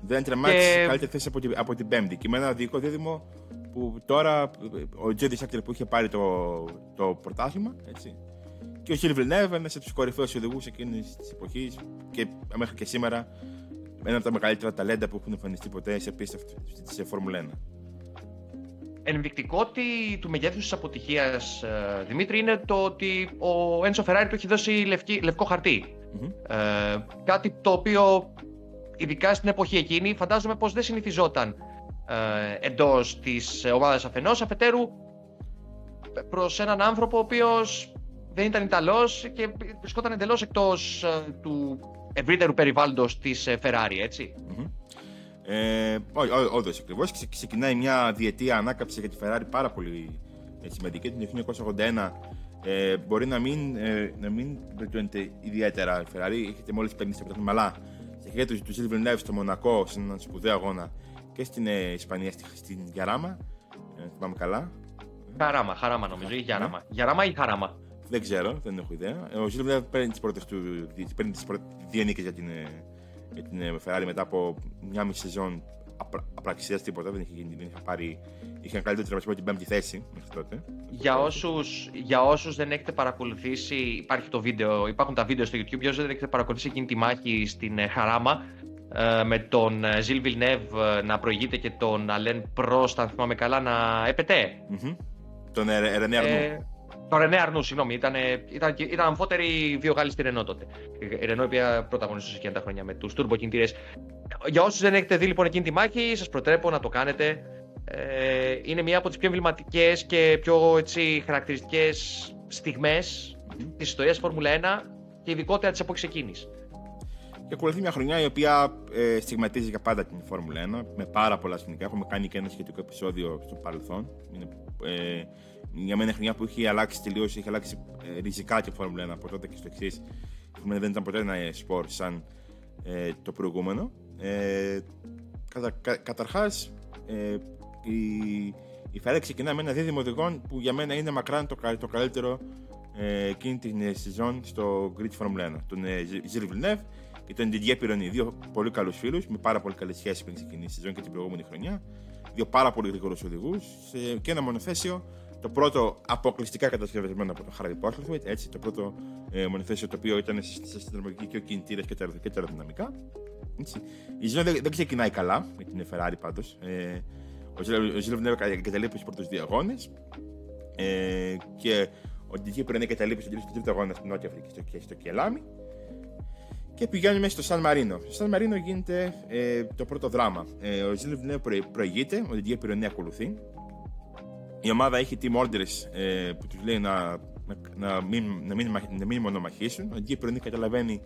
Δεν τερμάτισε και... σε καλύτερη θέση από την, από την Πέμπτη. Και με ένα δικό δίδυμο που τώρα ο Τζέντι Σάκτερ που είχε πάρει το, το πρωτάθλημα, έτσι. Και ο Χιλ Βιλνεύ, ένα από τους κορυφαίους οδηγούς εκείνης της εποχής και μέχρι και σήμερα ένα από τα μεγαλύτερα ταλέντα που έχουν εμφανιστεί ποτέ σε πίστα σε Φόρμουλα 1. Ενδεικτικό του μεγέθους της αποτυχίας, ε, Δημήτρη, είναι το ότι ο Ένσο Φεράρι του έχει δώσει λευκή, λευκό χαρτί. Mm-hmm. Ε, κάτι το οποίο, ειδικά στην εποχή εκείνη, φαντάζομαι πως δεν συνηθιζόταν ε, εντός της ομάδας αφενός, αφετέρου προς έναν άνθρωπο ο οποίος δεν ήταν Ιταλός και βρισκόταν εντελώς εκτός ε, του ευρύτερου περιβάλλοντος της ε, Ferrari, έτσι. Mm-hmm. Ε, Όντω ακριβώς. Ξεκινάει μια διετία ανάκαψη για τη Ferrari πάρα πολύ σημαντική. Το 1981 ε, μπορεί να μην, ε, να μην βελτιώνεται ιδιαίτερα η Ferrari. Έχετε μόλις παίρνει σε πρωτάθλημα, αλλά στα χέρια του Silver Neve στο Μονακό, σε έναν σπουδαίο αγώνα και στην ε, Ισπανία, στην Γιαράμα. Ε, θυμάμαι καλά. Χαράμα, χαράμα νομίζω, ή Γιαράμα. Γιαράμα ή Χαράμα. Δεν ξέρω, δεν έχω ιδέα. Ο Silver παίρνει τις πρώτες του. Παίρνει τις δύο νίκες για την ε, με την ε, Ferrari μετά από μια μισή σεζόν απραξία τίποτα. Δεν είχε, δεν είχε πάρει. Είχε καλύτερο τερματισμό την πέμπτη θέση μέχρι τότε. Για όσους για όσους δεν έχετε παρακολουθήσει, υπάρχει το βίντεο, υπάρχουν τα βίντεο στο YouTube. Για όσους δεν έχετε παρακολουθήσει εκείνη τη μάχη στην ε, Χαράμα, ε, με τον Ζιλ Βιλνεύ να προηγείται και τον Αλέν Πρόστ, αν θυμάμαι καλά, να έπεται. Mm-hmm. Τον Ερενέ Αρνού. Το Ρενέ Αρνού, συγγνώμη. Ήταν, ήταν, ήταν αμφότερη δύο Γάλλοι στη Ρενό τότε. Η Ρενό, η οποία πρωταγωνιστούσε εκείνα τα χρόνια με τους τουρμπο κινητήρε. Για όσους δεν έχετε δει λοιπόν εκείνη τη μάχη, σας προτρέπω να το κάνετε. Ε, είναι μία από τις πιο εμβληματικές και πιο έτσι, χαρακτηριστικές στιγμές mm-hmm. της ιστορίας Φόρμουλα 1 και ειδικότερα της εποχής εκείνης. Και ακολουθεί μια χρονιά η οποία ε, στιγματίζει για πάντα την Φόρμουλα 1 με πάρα πολλά σκηνικά. Έχουμε κάνει και ένα σχετικό επεισόδιο στο παρελθόν. Είναι, ε, για μένα χρονιά που είχε αλλάξει τελείως, είχε αλλάξει ε, ριζικά και η Φόρμουλα 1 από τότε και στο εξής. Η Φόρμουλα δεν ήταν ποτέ ένα σπορ σαν ε, το προηγούμενο. Ε, κατα, κα, Καταρχάς, ε, η, η Ferrari ξεκινά με ένα δίδυμο οδηγών που για μένα είναι μακράν το, το καλύτερο ε, εκείνη την ε, σεζόν στο Grid Formula 1. Τον ε, Gilles Villeneuve και τον Didier Pironi. Δύο πολύ καλούς φίλους με πάρα πολύ καλέ σχέσει πριν ξεκινήσει η σεζόν και την προηγούμενη χρονιά. Δύο πάρα πολύ γρήγορους οδηγούς και ένα μονοθέσιο το πρώτο αποκλειστικά κατασκευασμένο από το Harry Postlethwaite, έτσι, το πρώτο ε, μονοθέσιο το οποίο ήταν σε συντρομική και ο κινητήρας και τα αεροδυναμικά. Έτσι. Η Ζήνο δεν, δεν, ξεκινάει καλά με την Ferrari πάντως. Ε, ο Ζήλοβ Νέβε εγκαταλείπει στου πρώτους δύο αγώνες ε, και ο Ντιτζή πρέπει να εγκαταλείπει στον τρίτο αγώνα στην Νότια Αφρική στο, στο Κελάμι. Και πηγαίνουμε μέσα στο Σαν Μαρίνο. Στο Σαν Μαρίνο γίνεται ε, το πρώτο δράμα. Ε, ο Ζήλοβ Νέβε προηγείται, ο Ντιτζή Πυρονέ ακολουθεί η ομάδα έχει team orders ε, που τους λέει να, να, να, μην, να, μην, να μην μονομαχήσουν. Ο Γκί Προνή καταλαβαίνει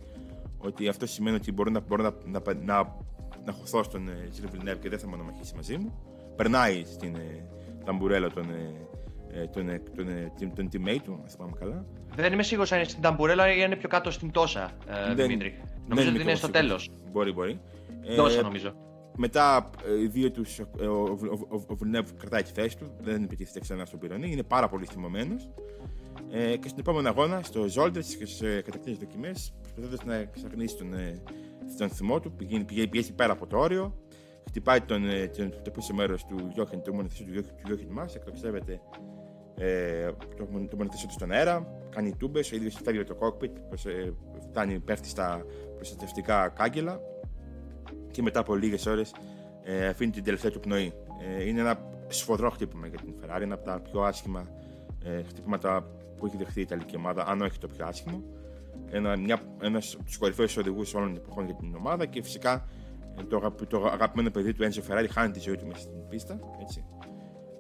ότι αυτό σημαίνει ότι μπορώ να, μπορώ να, να, να, να χωθώ στον ε, και δεν θα μονομαχήσει μαζί μου. Περνάει στην ε, ταμπουρέλα τον, ε, ε τον, ε, τον, ε, τον, τον teammate του, αν θυμάμαι καλά. Δεν είμαι σίγουρος αν είναι στην ταμπουρέλα ή αν είναι πιο κάτω στην τόσα, ε, Δημήτρη. Νομίζω ότι είναι στο τέλος. Μπορεί, μπορεί. Τόσα νομίζω. Μετά ε, οι δύο τους, ε, ο, ο, ο, Βιλνεύ κρατάει τη θέση του, δεν επιτίθεται ξανά στον πυρονί, είναι πάρα πολύ θυμωμένος. Ε, και στον επόμενο αγώνα, στο Ζόλτερ και στι κατακτήνε δοκιμές, προσπαθώντας να εξαγνίσει τον, ε, τον θυμό του, πηγαίνει, πηγαίνει, πιέζει πέρα από το όριο, χτυπάει τον, τον, το πίσω μέρος του Γιώχεν, το μονοθέσιο του Γιώχεν Μα, εκτοξεύεται ε, το, το μονοθέσιο του στον αέρα, κάνει τούμπες, ο ίδιος φεύγει το κόκπιτ, φτάνει, πέφτει στα προστατευτικά κάγκελα και μετά από λίγες ώρες ε, αφήνει την τελευταία του πνοή. Ε, είναι ένα σφοδρό χτύπημα για την Ferrari, ένα από τα πιο άσχημα ε, χτύπηματα που έχει δεχθεί η Ιταλική ομάδα, αν όχι το πιο άσχημο. Ένα, μια, ένας από τους κορυφαίους οδηγούς όλων των εποχών για την ομάδα και φυσικά ε, το, το αγαπημένο παιδί του Enzo Ferrari χάνει τη ζωή του μέσα στην πίστα. Έτσι.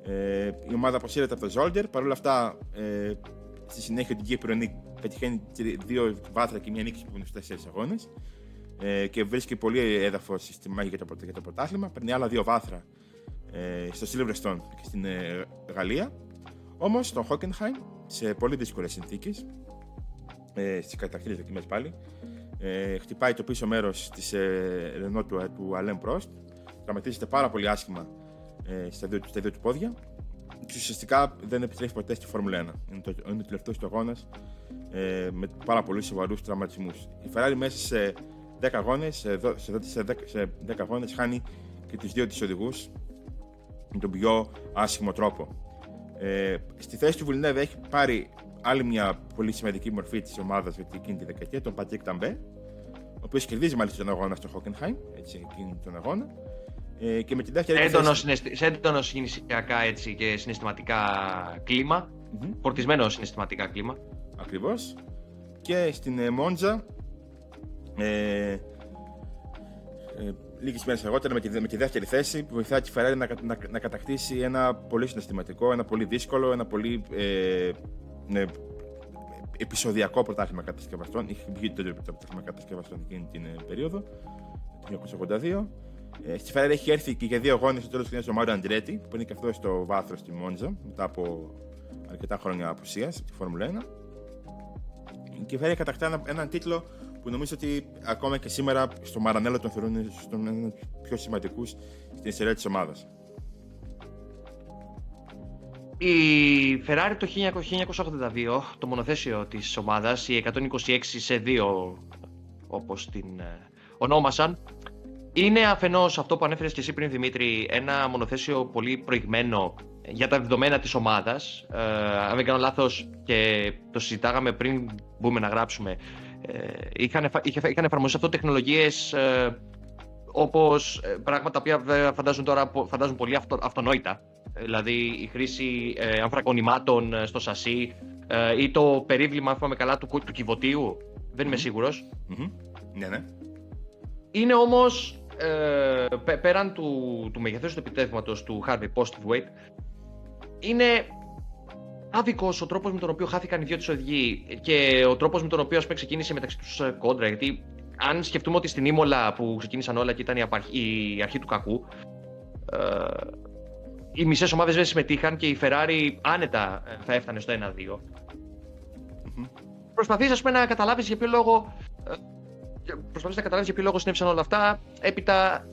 Ε, η ομάδα αποσύρεται από το Zolder, παρ' όλα αυτά ε, στη συνέχεια την Κύπρο πετυχαίνει δύο βάθρα και μια νίκη που είναι στου τέσσερις αγώνες ε, και βρίσκει πολύ έδαφος στη μάχη για το, για το πρωτάθλημα. Παίρνει άλλα δύο βάθρα ε, στο Silverstone και στην ε, Γαλλία. Όμως στο Hockenheim, σε πολύ δύσκολες συνθήκες, ε, στις καταρχήν δοκιμές πάλι, Ε, χτυπάει το πίσω μέρος της ε, Ρενό του, του Αλέμ Πρόστ. Τραυματίζεται πάρα πολύ άσχημα ε, στα, δύο, στα δύο του πόδια. Και ουσιαστικά δεν επιστρέφει ποτέ στη Φόρμουλα 1. Είναι, το, είναι ο τελευταίος του αγώνας ε, με πάρα πολύ σοβαρούς τραυματισμούς. Η Ferrari μέσα σε 10 αγώνε, σε, σε, 10, σε 10 αγώνες χάνει και του δύο της οδηγούς με τον πιο άσχημο τρόπο. Ε, στη θέση του Βουλνέβ έχει πάρει άλλη μια πολύ σημαντική μορφή της ομάδας για εκείνη τη δεκαετία, τον Πατρίκ Ταμπέ, ο οποίος κερδίζει μάλιστα τον αγώνα στο Χόκενχάιμ, έτσι, εκείνη τον αγώνα. Ε, και με την δεύτερη έντονο, συναισθη... έντονο συναισθηματικά έτσι, και συναισθηματικά κλίμα. Mm-hmm. Φορτισμένο συναισθηματικά κλίμα. Ακριβώς. Και στην ε, Μόντζα. Ε, ε, Λίγες μέρες αργότερα με τη, με τη δεύτερη θέση που βοηθάει τη Ferrari να, να, να, κατακτήσει ένα πολύ συναισθηματικό, ένα πολύ δύσκολο, ένα πολύ ε, ναι, επεισοδιακό πρωτάθλημα κατασκευαστών. Είχε βγει το πρωτάθλημα κατασκευαστών εκείνη την ε, περίοδο, το 1982. Ε, στη Ferrari έχει έρθει και για δύο αγώνε στο τέλος του ο Μάριο Αντρέτη, που είναι και αυτός στο βάθρος στη Μόντζα, μετά από αρκετά χρόνια απουσίας από τη Φόρμουλα 1. Και η Ferrari κατακτά έναν ένα τίτλο που νομίζω ότι ακόμα και σήμερα στο Μαρανέλο τον θεωρούν στον ένα πιο σημαντικούς στην ιστορία της ομάδας. Η Ferrari το 1982, το μονοθέσιο της ομάδας, η 126 σε 2 όπως την ε, ονόμασαν, είναι αφενός αυτό που ανέφερες και εσύ πριν Δημήτρη, ένα μονοθέσιο πολύ προηγμένο για τα δεδομένα της ομάδας. Ε, αν δεν κάνω λάθος και το συζητάγαμε πριν μπούμε να γράψουμε, ε, είχαν, είχαν εφαρμοστεί αυτό τεχνολογίες ε, όπως ε, πράγματα που φαντάζουν τώρα φαντάζουν πολύ αυτο, αυτονόητα δηλαδή η χρήση ε, ανθρακονημάτων ε, στο σασί ε, ή το περίβλημα, αν καλά, του, του κυβωτίου. Δεν είμαι σίγουρος. Ναι, ναι. Είναι όμως, ε, πέραν του, του μεγεθούς του επιτεύγματος του Harvey Postwaite, είναι άδικος ο τρόπος με τον οποίο χάθηκαν οι δυο της οδηγοί και ο τρόπος με τον οποίο πούμε, ξεκίνησε μεταξύ τους ε, κόντρα. Γιατί αν σκεφτούμε ότι στην Ήμολα που ξεκίνησαν όλα και ήταν η, η αρχή του κακού, ε, οι μισές ομάδες δεν συμμετείχαν και η Ferrari άνετα ε, θα έφτανε στο 1-2. Mm-hmm. Προσπαθείς, να καταλάβεις για ποιο λόγο. Ε, Προσπαθείς να καταλάβεις για ποιο λόγο συνέβησαν όλα αυτά. Έπειτα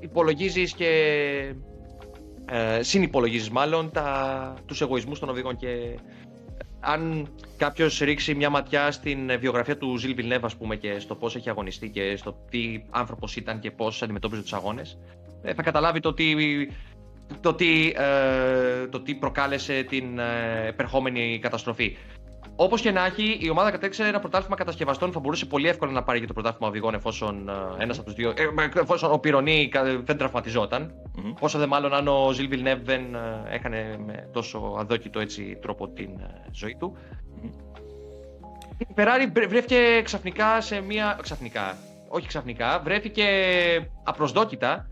υπολογίζεις και. Ε, συνυπολογίζεις μάλλον τα, τους εγωισμούς των οδηγών και αν κάποιος ρίξει μια ματιά στην βιογραφία του Ζιλ Βιλνέβ, ας πούμε, και στο πώς έχει αγωνιστεί και στο τι άνθρωπος ήταν και πώς αντιμετώπιζε τους αγώνες, θα καταλάβει το ότι το τι, ε, το τι προκάλεσε την ε, επερχόμενη καταστροφή. Όπως και να έχει, η ομάδα κατέξερε ένα πρωτάθλημα κατασκευαστών θα μπορούσε πολύ εύκολα να πάρει και το πρωτάθλημα οδηγών εφόσον ε, ένας από τους δύο. Ε, εφόσον ο Πυρονί δεν τραυματιζόταν. Mm-hmm. Όσο δε μάλλον αν ο Ζιλ Βιλνεύ δεν ε, έκανε με τόσο αδόκητο έτσι τρόπο την ε, ζωή του. Mm-hmm. Η Ferrari βρέθηκε ξαφνικά σε μία. Ξαφνικά. Όχι ξαφνικά, βρέθηκε απροσδόκητα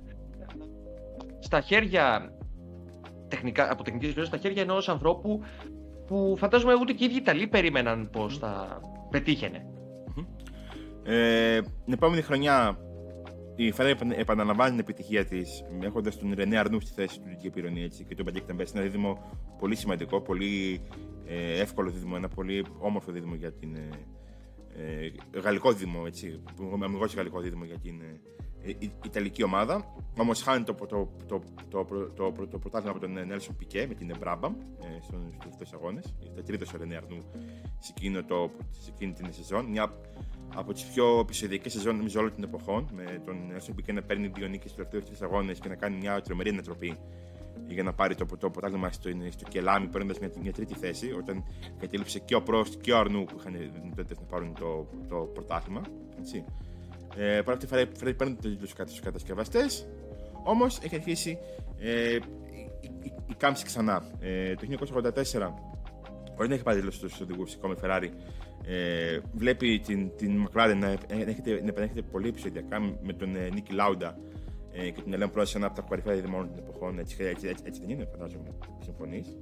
στα χέρια, τεχνικά, από τεχνικής πλευράς, στα χέρια ενός ανθρώπου που φαντάζομαι ούτε και οι ίδιοι Ιταλοί περίμεναν πώ θα πετύχαινε. Ε, την επόμενη χρονιά η Ferrari επαναλαμβάνει την επιτυχία τη έχοντα τον Ρενέ Αρνού στη θέση του Λυκείου Πυρονή και τον Παντζέκ Ταμπέ. Ένα δίδυμο πολύ σημαντικό, πολύ ε, εύκολο δίδυμο, ένα πολύ όμορφο δίδυμο για την. Ε, ε γαλλικό δίδυμο, έτσι. Αμυγό γαλλικό δίδυμο για την ε, η Ιταλική ομάδα. Όμως χάνει το, το, το, το, το, το, πρωτάθλημα από τον Νέλσον Πικέ με την Μπράμπαμ ε, στους τελευταίους αγώνες. Ήταν τρίτος ο Ρενέ Αρνού σε, εκείνη την σεζόν. Μια από τις πιο επεισοδιακές σεζόν νομίζω όλων των εποχών. Με τον Νέλσον Πικέ να παίρνει δύο νίκες στους τελευταίους τρεις αγώνες και να κάνει μια τρομερή ανατροπή για να πάρει το, το πρωτάθλημα στο, στο Κελάμι, παίρνοντας μια, μια τρίτη θέση. Όταν κατέληψε και ο Πρόστ και ο Αρνού που είχαν δυνατότητα να πάρουν το, το πρωτάθλημα. Έτσι. Ε, Παρά αυτή τη φορά παίρνουν το τίτλο στους κατασκευαστές. Όμως έχει αρχίσει ε, η, η, η, κάμψη ξανά. Ε, το 1984, χωρίς να έχει πάρει τίτλο στους οδηγούς, η Ferrari ε, βλέπει την, την McLaren να, επανέρχεται πολύ επεισοδιακά με τον ε, Νίκη Λάουντα ε, και την Ελέν Πρόση, ένα από τα κορυφαία διδυμόνων των εποχών. Έτσι, έτσι, έτσι, έτσι δεν είναι, φαντάζομαι. Συμφωνείς;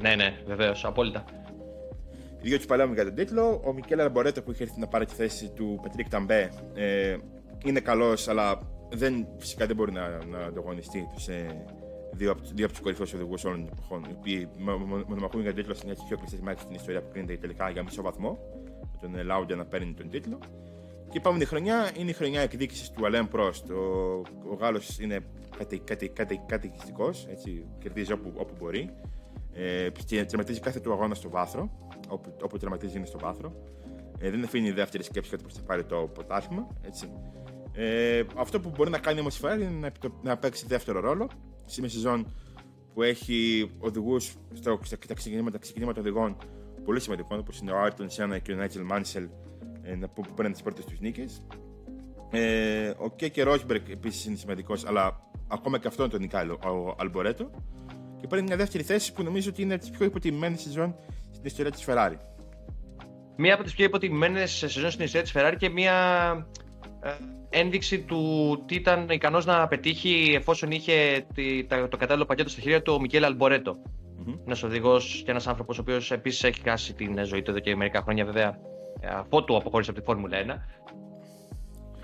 Ναι, ναι, βεβαίως, απόλυτα. Οι δύο τους παλεύουν για τον τίτλο. Ο Μικέλε Αλμπορέτο που είχε έρθει να πάρει τη θέση του Πατρίκ Ταμπέ ε, είναι καλός, αλλά δεν, φυσικά δεν μπορεί να, να ανταγωνιστεί τους ε, δύο, δύο από τους κορυφαίους οδηγούς όλων των εποχών. Οι οποίοι μονομαχούν για τον τίτλο στην έτσι πιο κλειστή μάχη στην ιστορία που κρίνεται τελικά για μισό βαθμό. τον Λάουντα να παίρνει τον τίτλο. Και η επόμενη χρονιά είναι η χρονιά εκδίκησης του Αλέν Προστ. Ο, ο Γάλλος είναι κατοικιστικό, κερδίζει όπου, όπου μπορεί. Ε, και τερματίζει κάθε του αγώνα στο βάθρο. Όπου, όπου τερματίζει είναι στο βάθρο. Ε, δεν αφήνει δεύτερη σκέψη ότι θα πάρει το πρωτάθλημα. Ε, αυτό που μπορεί να κάνει όμως η Ferrari είναι να, να παίξει δεύτερο ρόλο. Σε μια σεζόν που έχει οδηγούς στα ξεκινήματα, ξεκινήματα οδηγών πολύ σημαντικών, όπως είναι ο Άρτον Σένα και ο Νάιτζελ Μάνσελ, που παίρνουν τις πρώτες τους νίκες. Ε, ο Κέκε Ρόσμπερκ επίσης είναι σημαντικός, αλλά ακόμα και αυτόν τον νικάει ο Αλμπορέτο. Και παίρνει μια δεύτερη θέση που νομίζω ότι είναι από τις πιο υποτιμημένες σεζόν στην ιστορία της Ferrari. Μία από τις πιο υποτιμημένες σεζόν στην ιστορία της Ferrari και μία ε, ένδειξη του τι ήταν ικανός να πετύχει εφόσον είχε το κατάλληλο πακέτο στα χέρια του ο Μικέλ Αλμπορέτο. Mm-hmm. Ένας οδηγός και ένας άνθρωπος ο οποίος επίσης έχει χάσει την ζωή του εδώ και μερικά χρόνια βέβαια αφότου αποχώρησε από τη Φόρμουλα 1.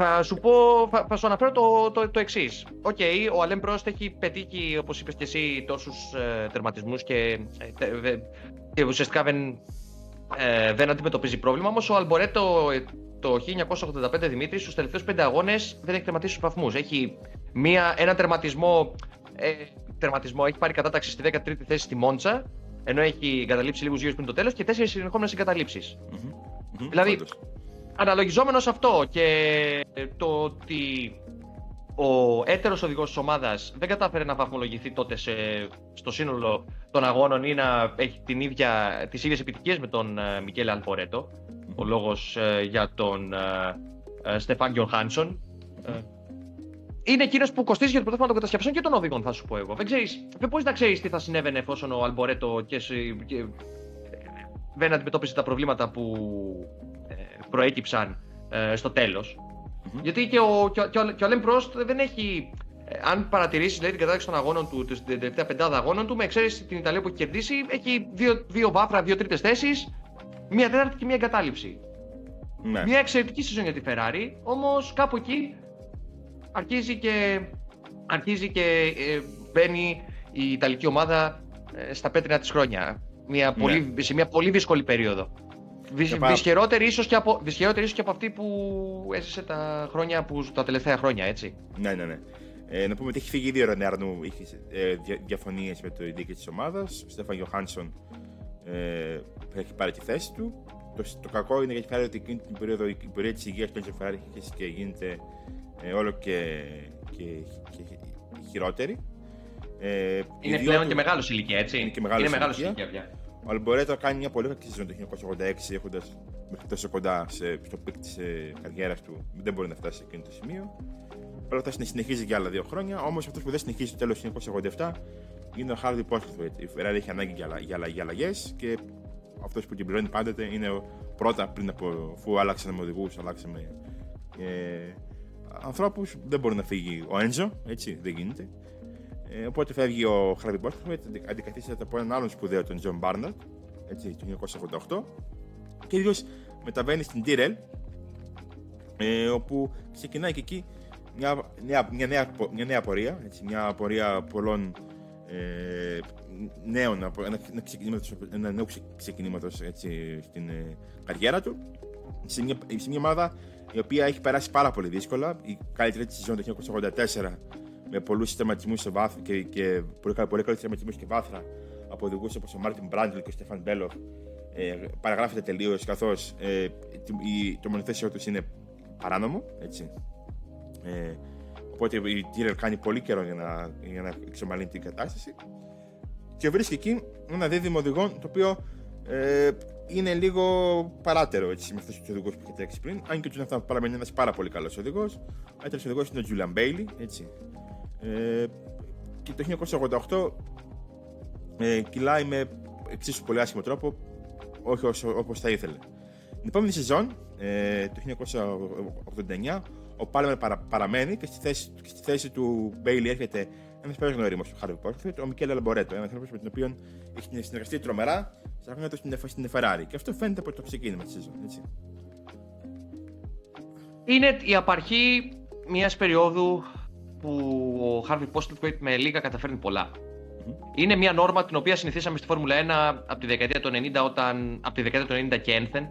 Θα σου πω, θα, θα σου αναφέρω το, το, το εξής. OK, okay, ο Αλέν Προστ έχει πετύχει, όπως είπες και εσύ, τόσους ε, τερματισμούς και, ε, και ουσιαστικά δεν, ε, δεν αντιμετωπίζει πρόβλημα. Όμως ο Αλμπορέτο το 1985 Δημήτρη, στους τελευταίους πέντε αγώνες δεν έχει τερματίσει στους βαθμούς. Έχει μία, ένα τερματισμό, ε, τερματισμό, έχει πάρει κατάταξη στη 13η θέση στη Μόντσα, ενώ έχει εγκαταλείψει λίγους γύρους πριν το τέλος και τέσσερις συνεχόμενε εγκαταλείψεις. Mm-hmm. Δηλαδή, αναλογιζόμενος αυτό και το ότι ο έτερος οδηγός της ομάδας δεν κατάφερε να βαθμολογηθεί τότε σε, στο σύνολο των αγώνων ή να έχει την ίδια, τις ίδιες επιτυχίες με τον uh, Μικέλε Αλπορέτο ο λόγος ε, για τον ε, ε, Στεφάν Γιωχάνσον. Είναι εκείνος που κοστίζει για το πρωτάθλημα των κατασκευαστών και των οδηγών, θα σου πω εγώ. Δεν, ξέρεις, δεν μπορείς να ξέρεις τι θα συνέβαινε εφόσον ο Αλμπορέτο και, και δεν αντιμετώπισε τα προβλήματα που προέκυψαν στο τελο Γιατί και ο, και, ο, και ο Αλέμ Πρόστ δεν έχει. Αν παρατηρήσεις την κατάσταση των αγώνων του, την τελευταία πεντάδα αγώνων του, με εξαίρεση την Ιταλία που έχει κερδίσει, έχει δύο, δύο βάθρα, δύο τρίτες θέσεις μία τέταρτη και μία εγκατάλειψη. Ναι. Μια εξαιρετική σεζόν για τη Ferrari, όμως κάπου εκεί αρχίζει και, αρχίζει και ε, μπαίνει η Ιταλική ομάδα ε, στα πέτρινα της χρόνια. Μια ναι. πολύ, σε μια πολύ δύσκολη περίοδο. Δυσχερότερη ίσως, και από, ίσως και από αυτή που έζησε τα, χρόνια που, τα τελευταία χρόνια, έτσι. Ναι, ναι, ναι. Ε, να πούμε ότι έχει φύγει ήδη ο Ρενέρνου, είχε ε, διαφωνίες με το δίκαιο της ομάδας. Ο Στέφαν Γιωχάνσον ε, έχει πάρει τη θέση του. Το, το κακό είναι γιατί φέρει ότι εκείνη την περίοδο η πορεία της υγείας του Τζεφάρη και γίνεται ε, όλο και, και, και χειρότερη. Ε, είναι πλέον του, και μεγάλος ηλικία, έτσι. Είναι και μεγάλος ηλικία. Ηλικία πια. Ο Αλμπορέτο κάνει μια πολύ κακή σεζόν το 1986, έχοντας μέχρι τόσο κοντά σε, στο peak της ε, καριέρας του. Δεν μπορεί να φτάσει σε εκείνο το σημείο. Αλλά θα συνεχίζει για άλλα δύο χρόνια. Όμως αυτός που δεν συνεχίζει το τέλος του 1987 είναι ο Χάρβεϊ Πόσλθγουεϊτ. Η Ferrari έχει ανάγκη για, για, για αλλαγές και αυτός που την πληρώνει πάντοτε είναι πρώτα πριν από αφού άλλαξαν οδηγούς, αλλάξαμε ε, ανθρώπους. Δεν μπορεί να φύγει ο Έντζο, έτσι δεν γίνεται. Ε, οπότε φεύγει ο Χάρβεϊ Πόσλθγουεϊτ, αντικαθίσταται από έναν άλλον σπουδαίο, τον Τζον Μπάρναρντ, έτσι, το 1988. Και ίδιος μεταβαίνει στην Tyrrell, ε, όπου ξεκινάει και εκεί μια, μια, μια, νέα, μια νέα πορεία, έτσι, μια πορεία πολλών ε, νέο, ένα, ένα νέο ξεκινήματος στην ε, καριέρα του. Σε μια, σε μια ομάδα η οποία έχει περάσει πάρα πολύ δύσκολα. Η καλύτερη της σεζόν το 1984 με πολλούς τερματισμού σε βάθρο και, και πολύ, πολύ καλούς τερματισμού και βάθρα από οδηγού όπως ο Μάρτιν Μπράντλ και ο Στέφαν Μπέλοφ. Ε, παραγράφεται τελείως καθώς ε, το μονοθέσιο τους είναι παράνομο. Έτσι. Ε, Οπότε η Tyrrell κάνει πολύ καιρό για να, για να εξομαλύνει την κατάσταση. Και βρίσκει εκεί ένα δίδυμο οδηγών το οποίο ε, είναι λίγο παράτερο έτσι, με αυτούς τους οδηγούς που είχε τρέξει πριν. Αν και ο Τζουναθάν παραμένει ένας πάρα πολύ καλός οδηγός. Ο δεύτερο οδηγός είναι ο Τζούλιαν Μπέιλι. Έτσι. Ε, και το 1988 ε, κυλάει με εξίσου πολύ άσχημο τρόπο, όχι όπως θα ήθελε. Την επόμενη σεζόν, ε, το 1989, ο Πάλμερ παρα, παραμένει και στη θέση, και στη θέση του Μπέιλι έρχεται ένας παλιός γνώριμος του Χάρβεϊ Πόσλθγουεϊτ, ο Μικέλε Αλμπορέτο, ένας άνθρωπος με τον οποίο έχει συνεργαστεί τρομερά στα χρόνια του στην, στην Ferrari. Και αυτό φαίνεται από το ξεκίνημα της σεζόν. Έτσι. Είναι η απαρχή μιας περίοδου που ο Χάρβεϊ Πόσλθγουεϊτ με λίγα καταφέρνει πολλά. Mm-hmm. Είναι μια νόρμα την οποία συνηθίσαμε στη Φόρμουλα 1 από τη δεκαετία του 90, όταν, από τη δεκαετία του 90 και ένθεν,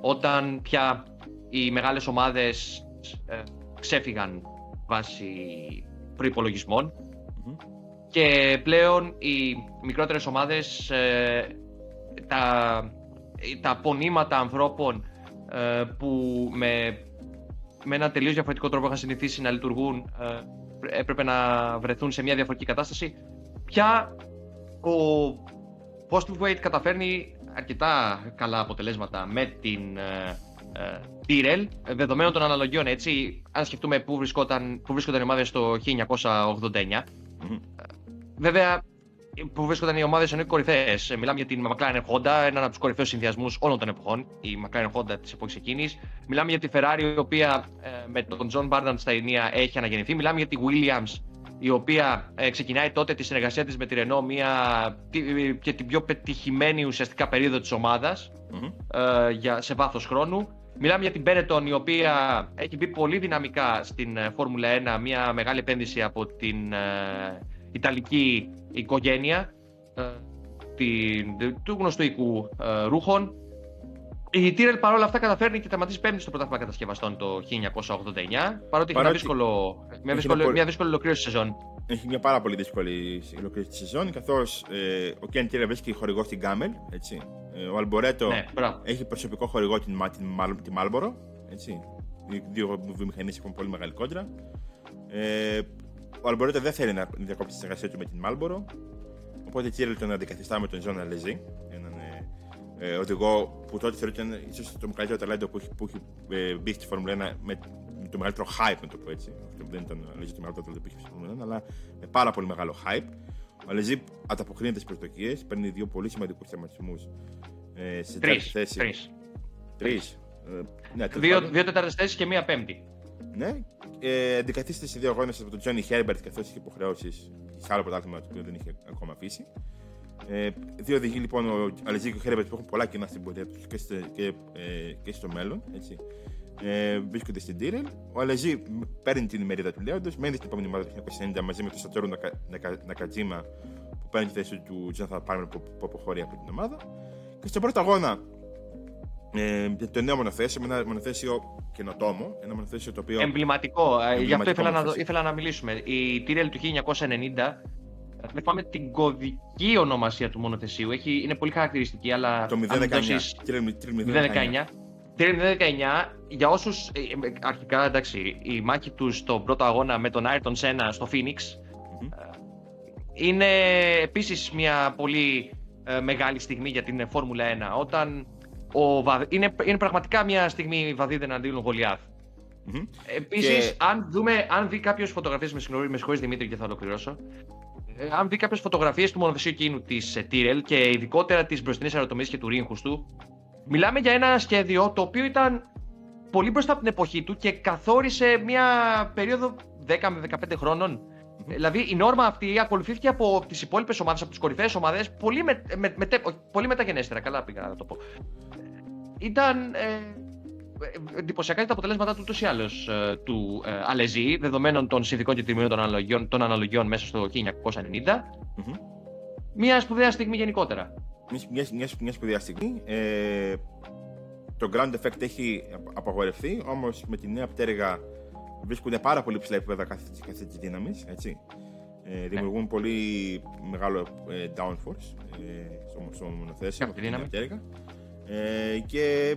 όταν πια οι μεγάλες ομάδες ε, ξέφυγαν βάσει προϋπολογισμών και πλέον οι μικρότερες ομάδες ε, τα, τα πονήματα ανθρώπων ε, που με, με ένα τελείως διαφορετικό τρόπο είχαν συνηθίσει να λειτουργούν ε, έπρεπε να βρεθούν σε μια διαφορετική κατάσταση. Πια ο Post Weight καταφέρνει αρκετά καλά αποτελέσματα με την ε, Tyrell, δεδομένων των αναλογιών έτσι, αν σκεφτούμε πού, βρισκόταν, πού βρίσκονταν οι ομάδες το 1989. Βέβαια, που βρίσκονταν οι ομάδες εννοεί κορυφαίες. Μιλάμε για την McLaren Honda, έναν από τους κορυφαίους συνδυασμούς όλων των εποχών, η McLaren Honda της εποχής εκείνης. Μιλάμε για τη Ferrari, η οποία ε, με τον John Barnard στα ενία έχει αναγεννηθεί. Μιλάμε για τη Williams, η οποία ε, ξεκινάει τότε τη συνεργασία της με τη Renault, μια, και την πιο πετυχημένη ουσιαστικά περίοδο της ομάδας ε, σε βάθος χρόνου. Μιλάμε για την Benetton, η οποία έχει μπει πολύ δυναμικά στην Φόρμουλα 1, μια μεγάλη επένδυση από την Ιταλική οικογένεια ε, του γνωστού οικού ε, ρούχων. Η Τύρελ παρόλα αυτά καταφέρνει και τερματίζει πέμπτη στο πρωτάθλημα κατασκευαστών το 1989, παρότι έχει μια, δύσκολο, μια, δύσκολη, μια δύσκολη ολοκλήρωση σεζόν. Έχει μια πάρα πολύ δύσκολη ολοκλήρωση της σεζόν, καθώς ε, ο Κέν Τύρελ βρίσκει χορηγό στην Γκάμελ. Έτσι. Ε, ο Αλμπορέτο ναι, έχει προσωπικό χορηγό την, την, την Μάλμπορο. Έτσι. Οι δύο βιομηχανίε έχουν πολύ μεγάλη κόντρα. Ε, ο Αλμπορέτο δεν θέλει να διακόψει τη συνεργασία του με την Μάλμπορο. Οπότε Κίρελ τον αντικαθιστά με τον Ζων Αλεζή, έναν ε, ε, οδηγό που τότε θεωρείται ίσως το μεγαλύτερο ταλέντο που έχει, που έχει ε, μπει στη Φόρμουλα 1 με, με, το μεγαλύτερο hype, να το πω έτσι. Δεν ήταν ο Αλεζή το μεγαλύτερο ταλέντο που έχει στη Φόρμουλα 1, αλλά με πάρα πολύ μεγάλο hype. Ο Αλεζή ανταποκρίνεται στις προσδοκίε, παίρνει δύο πολύ σημαντικούς τερματισμού ε, σε τρίτη θέση. Τρεις. Τρεις. Ε, ναι, δύο, δύο τέταρτες θέσεις και μία πέμπτη. Ναι, ε, αντικαθίστησε σε δύο αγώνες από τον Τζόνι Χέρμπερτ καθώ είχε υποχρεώσεις σε άλλο πρωτάθλημα το οποίο δεν είχε ακόμα αφήσει. Ε, δύο οδηγοί λοιπόν, ο Αλεζή και ο Χέρμπερτ που έχουν πολλά κοινά στην πορεία τους και, και, ε, και στο μέλλον. Έτσι. Ε, βρίσκονται στην Τύρελ. Ο Αλεζή παίρνει την ημερίδα του Λέοντος, μένει στην επόμενη ομάδα του 1990 μαζί με τον Σατζόρου Νακατζίμα που παίρνει τη θέση του Τζόναθαν Πάρμερ που, που αποχωρεί από την ομάδα. Και στον πρώτο αγώνα ε, το νέο μονοθέσιο, ένα μονοθέσιο καινοτόμο, ένα μονοθέσιο το οποίο... Εμβληματικό, ε, γι' αυτό ήθελα να, ήθελα να μιλήσουμε. Η Tyrrell του 1990, δεν πάμε την κωδική ονομασία του μονοθεσίου, Έχει, είναι πολύ χαρακτηριστική, αλλά... Το 019, Tyrrell 019, για όσους, ε, ε, αρχικά εντάξει, η μάχη του στον πρώτο αγώνα με τον Ayrton Senna στο Phoenix, είναι επίσης μια πολύ μεγάλη στιγμή για την Φόρμουλα 1, όταν ο, είναι, είναι πραγματικά μια στιγμή βαδίδα εναντίον Γολιάθ. Mm-hmm. Επίσης, αν, δούμε, αν δει κάποιος φωτογραφίες, με συγχωρείς Δημήτρη και θα ολοκληρώσω. Ε, αν δει κάποιες φωτογραφίες του μονοθεσίου εκείνου της Τύρελ και ειδικότερα της μπροστινής αεροτομή και του ρίγχους του, μιλάμε για ένα σχέδιο το οποίο ήταν πολύ μπροστά από την εποχή του και καθόρισε μια περίοδο 10 με 15 χρονων Δηλαδή η νόρμα αυτή ακολουθήθηκε από τις υπόλοιπες ομάδες, από τις κορυφαίες ομάδες, πολύ, με, με, με, πολύ μεταγενέστερα. Καλά πήγα να το πω ήταν ε, εντυπωσιακά τα αποτελέσματά του ούτω ή άλλω ε, του ε, Αλεζή, δεδομένων των συνθηκών και τιμίων των αναλογιών, των αναλογιών μέσα στο 1990. mm Μια σπουδαία στιγμή γενικότερα. Μια, μια, μια σπουδαία στιγμή. Ε, το ground effect έχει απαγορευτεί, όμως με τη νέα πτέρυγα βρίσκονται πάρα πολύ ψηλά επίπεδα κάθε, κάθε της δύναμης. Ε, ναι. δημιουργούν πολύ μεγάλο ε, downforce ε, στο μονοθέσιο. Κάθε δύναμη. Ε, και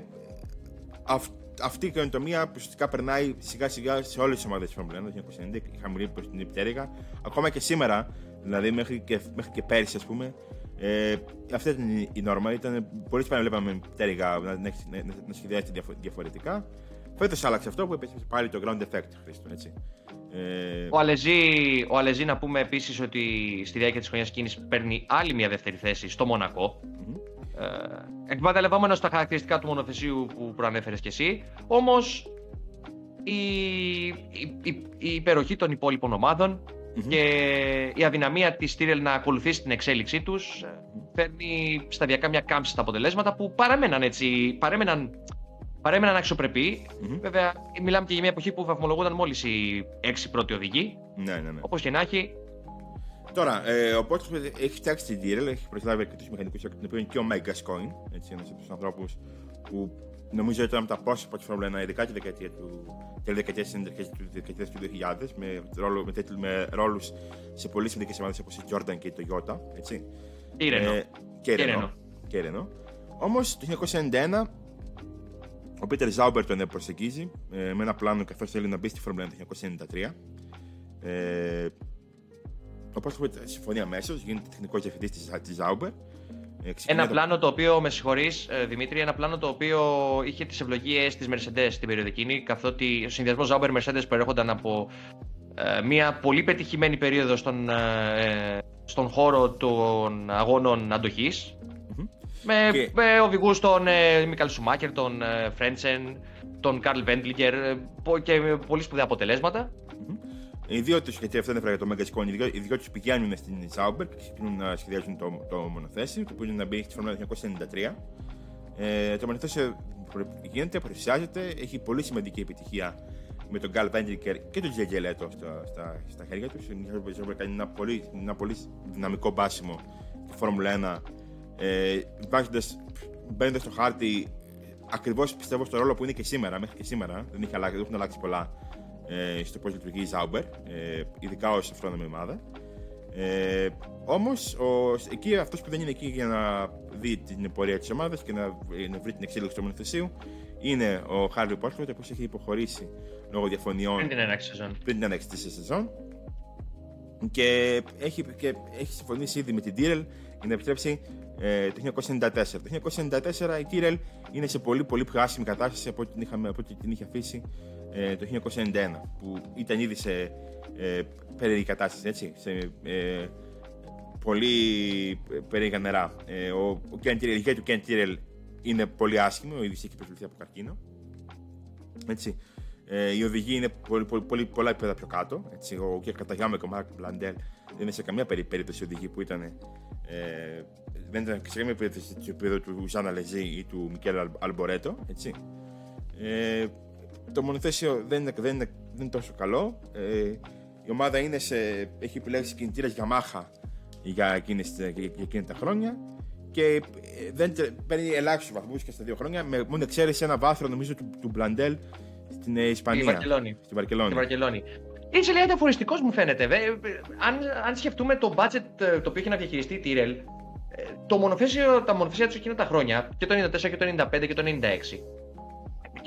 αυ, αυτή η καινοτομία ουσιαστικά περνάει σιγά σιγά σε όλες τις ομάδες της Φόρμουλα 1 το 1990, η χαμηλή προς την πτέρυγα. Ακόμα και σήμερα, δηλαδή μέχρι και, μέχρι και πέρυσι, ας πούμε, ε, αυτή ήταν η νόρμα. Ήταν πολύ σπάνιο να βλέπαμε πτέρυγα να, να, να, να σχεδιάζεται διαφορετικά. Φέτος άλλαξε αυτό που επέστρεψε πάλι το ground effect, Χρήστο, έτσι. Ε... Ο, Αλεζή, ο Αλεζή, να πούμε επίσης ότι στη διάρκεια της χρονιάς κίνησης παίρνει άλλη μια δεύτερη θέση στο Μονακό. Mm-hmm. Ε, εκμεταλλευόμενος τα χαρακτηριστικά του μονοθεσίου που προανέφερες κι εσύ. Όμως η, η, η, η, υπεροχή των υπόλοιπων ομάδων και η αδυναμία της Τύρελ να ακολουθήσει την εξέλιξή τους ε, φέρνει σταδιακά μια κάμψη στα αποτελέσματα που παραμέναν έτσι. Παρέμεναν παρέμεναν αξιοπρεπή. Mm-hmm. Βέβαια, μιλάμε και για μια εποχή που βαθμολογούνταν μόλις οι έξι πρώτοι οδηγοί. Ναι, ναι, ναι. Όπως και να έχει. Τώρα, ε, ο Πότρο έχει φτιάξει την Tyrrell, έχει προσλάβει αρκετού μηχανικούς, εκ των οποίων και ο Mega Coin, ένας από τους ανθρώπους που νομίζω ήταν από τα πρόσωπα τη Φόρμουλα 1, ειδικά τη δεκαετία του, τέλη δεκαετία του 2000, με, ρόλο, με, με ρόλους σε πολύ σημαντικέ ομάδες όπως η Jordan και η Toyota. Έτσι. Η Renault. Ε, και, Renault. και Renault. Όμως το 1991 ο Πίτερ Ζάουμπερ τον προσεγγίζει ε, με ένα πλάνο καθώ θέλει να μπει στη Φόρμουλα 1 το 1993. Ε, Όπω συμφωνεί αμέσως, γίνεται τεχνικός διευθυντής της Ζάουμπερ ε, ένα πλάνο το οποίο, με συγχωρείς Δημήτρη, ένα πλάνο το οποίο είχε τις ευλογίες της Mercedes την περίοδο εκείνη, καθότι ο συνδυασμός Ζάουμπερ Mercedes προέρχονταν από ε, μια πολύ πετυχημένη περίοδο στον, ε, στον χώρο των αγώνων αντοχής. Mm-hmm. Με, και... με οδηγούς τον ε, Μίκαλ Σουμάκερ, τον ε, Φρέντσεν, τον Καρλ Βέντλιγκερ και με πολύ σπουδαία αποτελέσματα. Οι δύο τους, γιατί αυτό δεν έφερε το Μέγκα οι δύο, οι δύο τους πηγαίνουν στην Ζάουμπερ και ξεκινούν να σχεδιάζουν το, το μονοθέσιο, το οποίο είναι να μπει στη Φόρμουλα 1993. Ε, το μονοθέσιο γίνεται, παρουσιάζεται, έχει πολύ σημαντική επιτυχία με τον Γκάλ Βέντρικερ και τον Τζέγγε Λέτο στα, στα, στα χέρια τους. Η Ζάουμπερ κάνει ένα πολύ, ένα πολύ δυναμικό μπάσιμο στη Φόρμουλα 1, ε, μπαίνοντας στο χάρτη ακριβώς πιστεύω στο ρόλο που είναι και σήμερα, μέχρι και σήμερα. Δεν, έχει αλλάξει, δεν έχουν αλλάξει πολλά ε, στο πώς λειτουργεί η Zauber, ε, ειδικά ως αυτόνομη ομάδα. Ε, Όμως, εκεί αυτός που δεν είναι εκεί για να δει την πορεία της ομάδας και να, να βρει την εξέλιξη του μονοθεσίου είναι ο Χάρλι Πόρτφορντ, που έχει υποχωρήσει λόγω διαφωνιών πριν την έναξη σεζόν. Πριν την έναξη της σεζόν. Και έχει, και έχει συμφωνήσει ήδη με την Tyrrell για να επιτρέψει ε, το 1994. Το 1994 η Tyrrell είναι σε πολύ πολύ πιο άσχημη κατάσταση από ό,τι την, από την είχε αφήσει ε, το 1991 που ήταν ήδη σε ε, περίεργη κατάσταση, έτσι, σε ε, πολύ περίεργα νερά. Ε, ο, ο Ken Tyrrell, η του Ken Tyrrell είναι πολύ άσχημο, ο ίδιος έχει προσβληθεί από καρκίνο. Έτσι. Ε, οι οδηγοί είναι πολύ, πολύ, πολύ, πολλά επίπεδα πιο κάτω. Έτσι. Ο Κέρ Καταγιάμε και ο Μάρκ Μπλαντέλ δεν είναι σε καμία περίπτωση οδηγοί που ήταν. Ε, δεν ήταν σε καμία περίπτωση στο επίπεδο του Ζάνα Λεζή ή του Μικέλ Αλμπορέτο. Έτσι. Ε, το μονοθέσιο δεν είναι, δεν είναι, δεν είναι τόσο καλό. Ε, η ομάδα είναι σε, έχει επιλέξει κινητήρες Yamaha για, εκείνες, για, για εκείνη τα χρόνια και ε, δεν παίρνει ελάχιστους βαθμούς και στα δύο χρόνια. Με μόνο εξαίρεση ένα βάθρο νομίζω του, του Μπλαντέλ στην ε, Ισπανία. Στην Βαρκελόνη. Στην Βαρκελόνη. Στην Βαρκελόνη. Είσαι λίγο διαφορετικό μου φαίνεται. Αν, αν σκεφτούμε το budget ε, το οποίο έχει να διαχειριστεί η Tyrell, το μονοθέσιο, τα μονοθέσια τους εκείνα τα χρόνια, και το 94 και το 95 και το 96,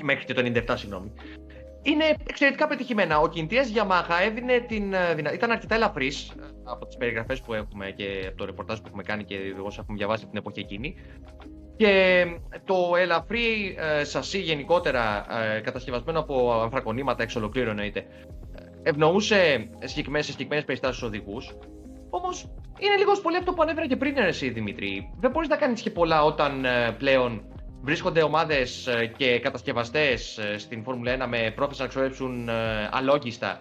μέχρι και το 97, συγγνώμη, είναι εξαιρετικά πετυχημένα. Ο κινητήρας Yamaha έδινε την δυνατότητα. Ήταν αρκετά ελαφρύς ε, από τις περιγραφές που έχουμε και από το ρεπορτάζ που έχουμε κάνει και όσα έχουμε διαβάσει την εποχή εκείνη. Και το ελαφρύ ε, σασί γενικότερα ε, κατασκευασμένο από αμφρακονήματα εξ ολοκλήρου εννοείται ευνοούσε σε συγκεκριμένες περιστάσεις οδηγούς. Όμως είναι λίγο πολύ αυτό που ανέφερα και πριν, εσύ Δημήτρη. Δεν μπορείς να κάνεις και πολλά όταν πλέον βρίσκονται ομάδες ε, και κατασκευαστές ε, στην Φόρμουλα 1 με πρόθεση να ξοδέψουν ε, αλόγιστα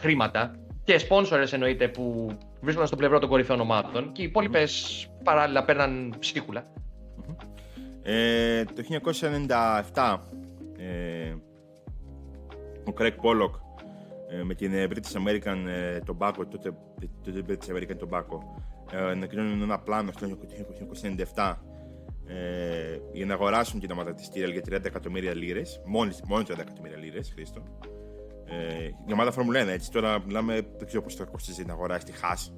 χρήματα και σπόνσορες εννοείται που βρίσκονται στο πλευρό των κορυφαίων ομάδων και οι υπόλοιπες παράλληλα παίρναν ψυχούλα. Ε, το 1997 ε, ο Craig Pollock με την British American Tobacco, τότε, τότε British American Tobacco, ανακοινώνουν ένα πλάνο στο 1997 ε, για να αγοράσουν την ομάδα τη Tyrrell για 30 εκατομμύρια λίρες. Μόνο, μόνο 30 εκατομμύρια λίρες, Χρήστο. Ε, η ομάδα Φόρμουλα 1, έτσι. Τώρα μιλάμε, δεν ξέρω πώς θα κοστίζει να αγοράσει τη Haas.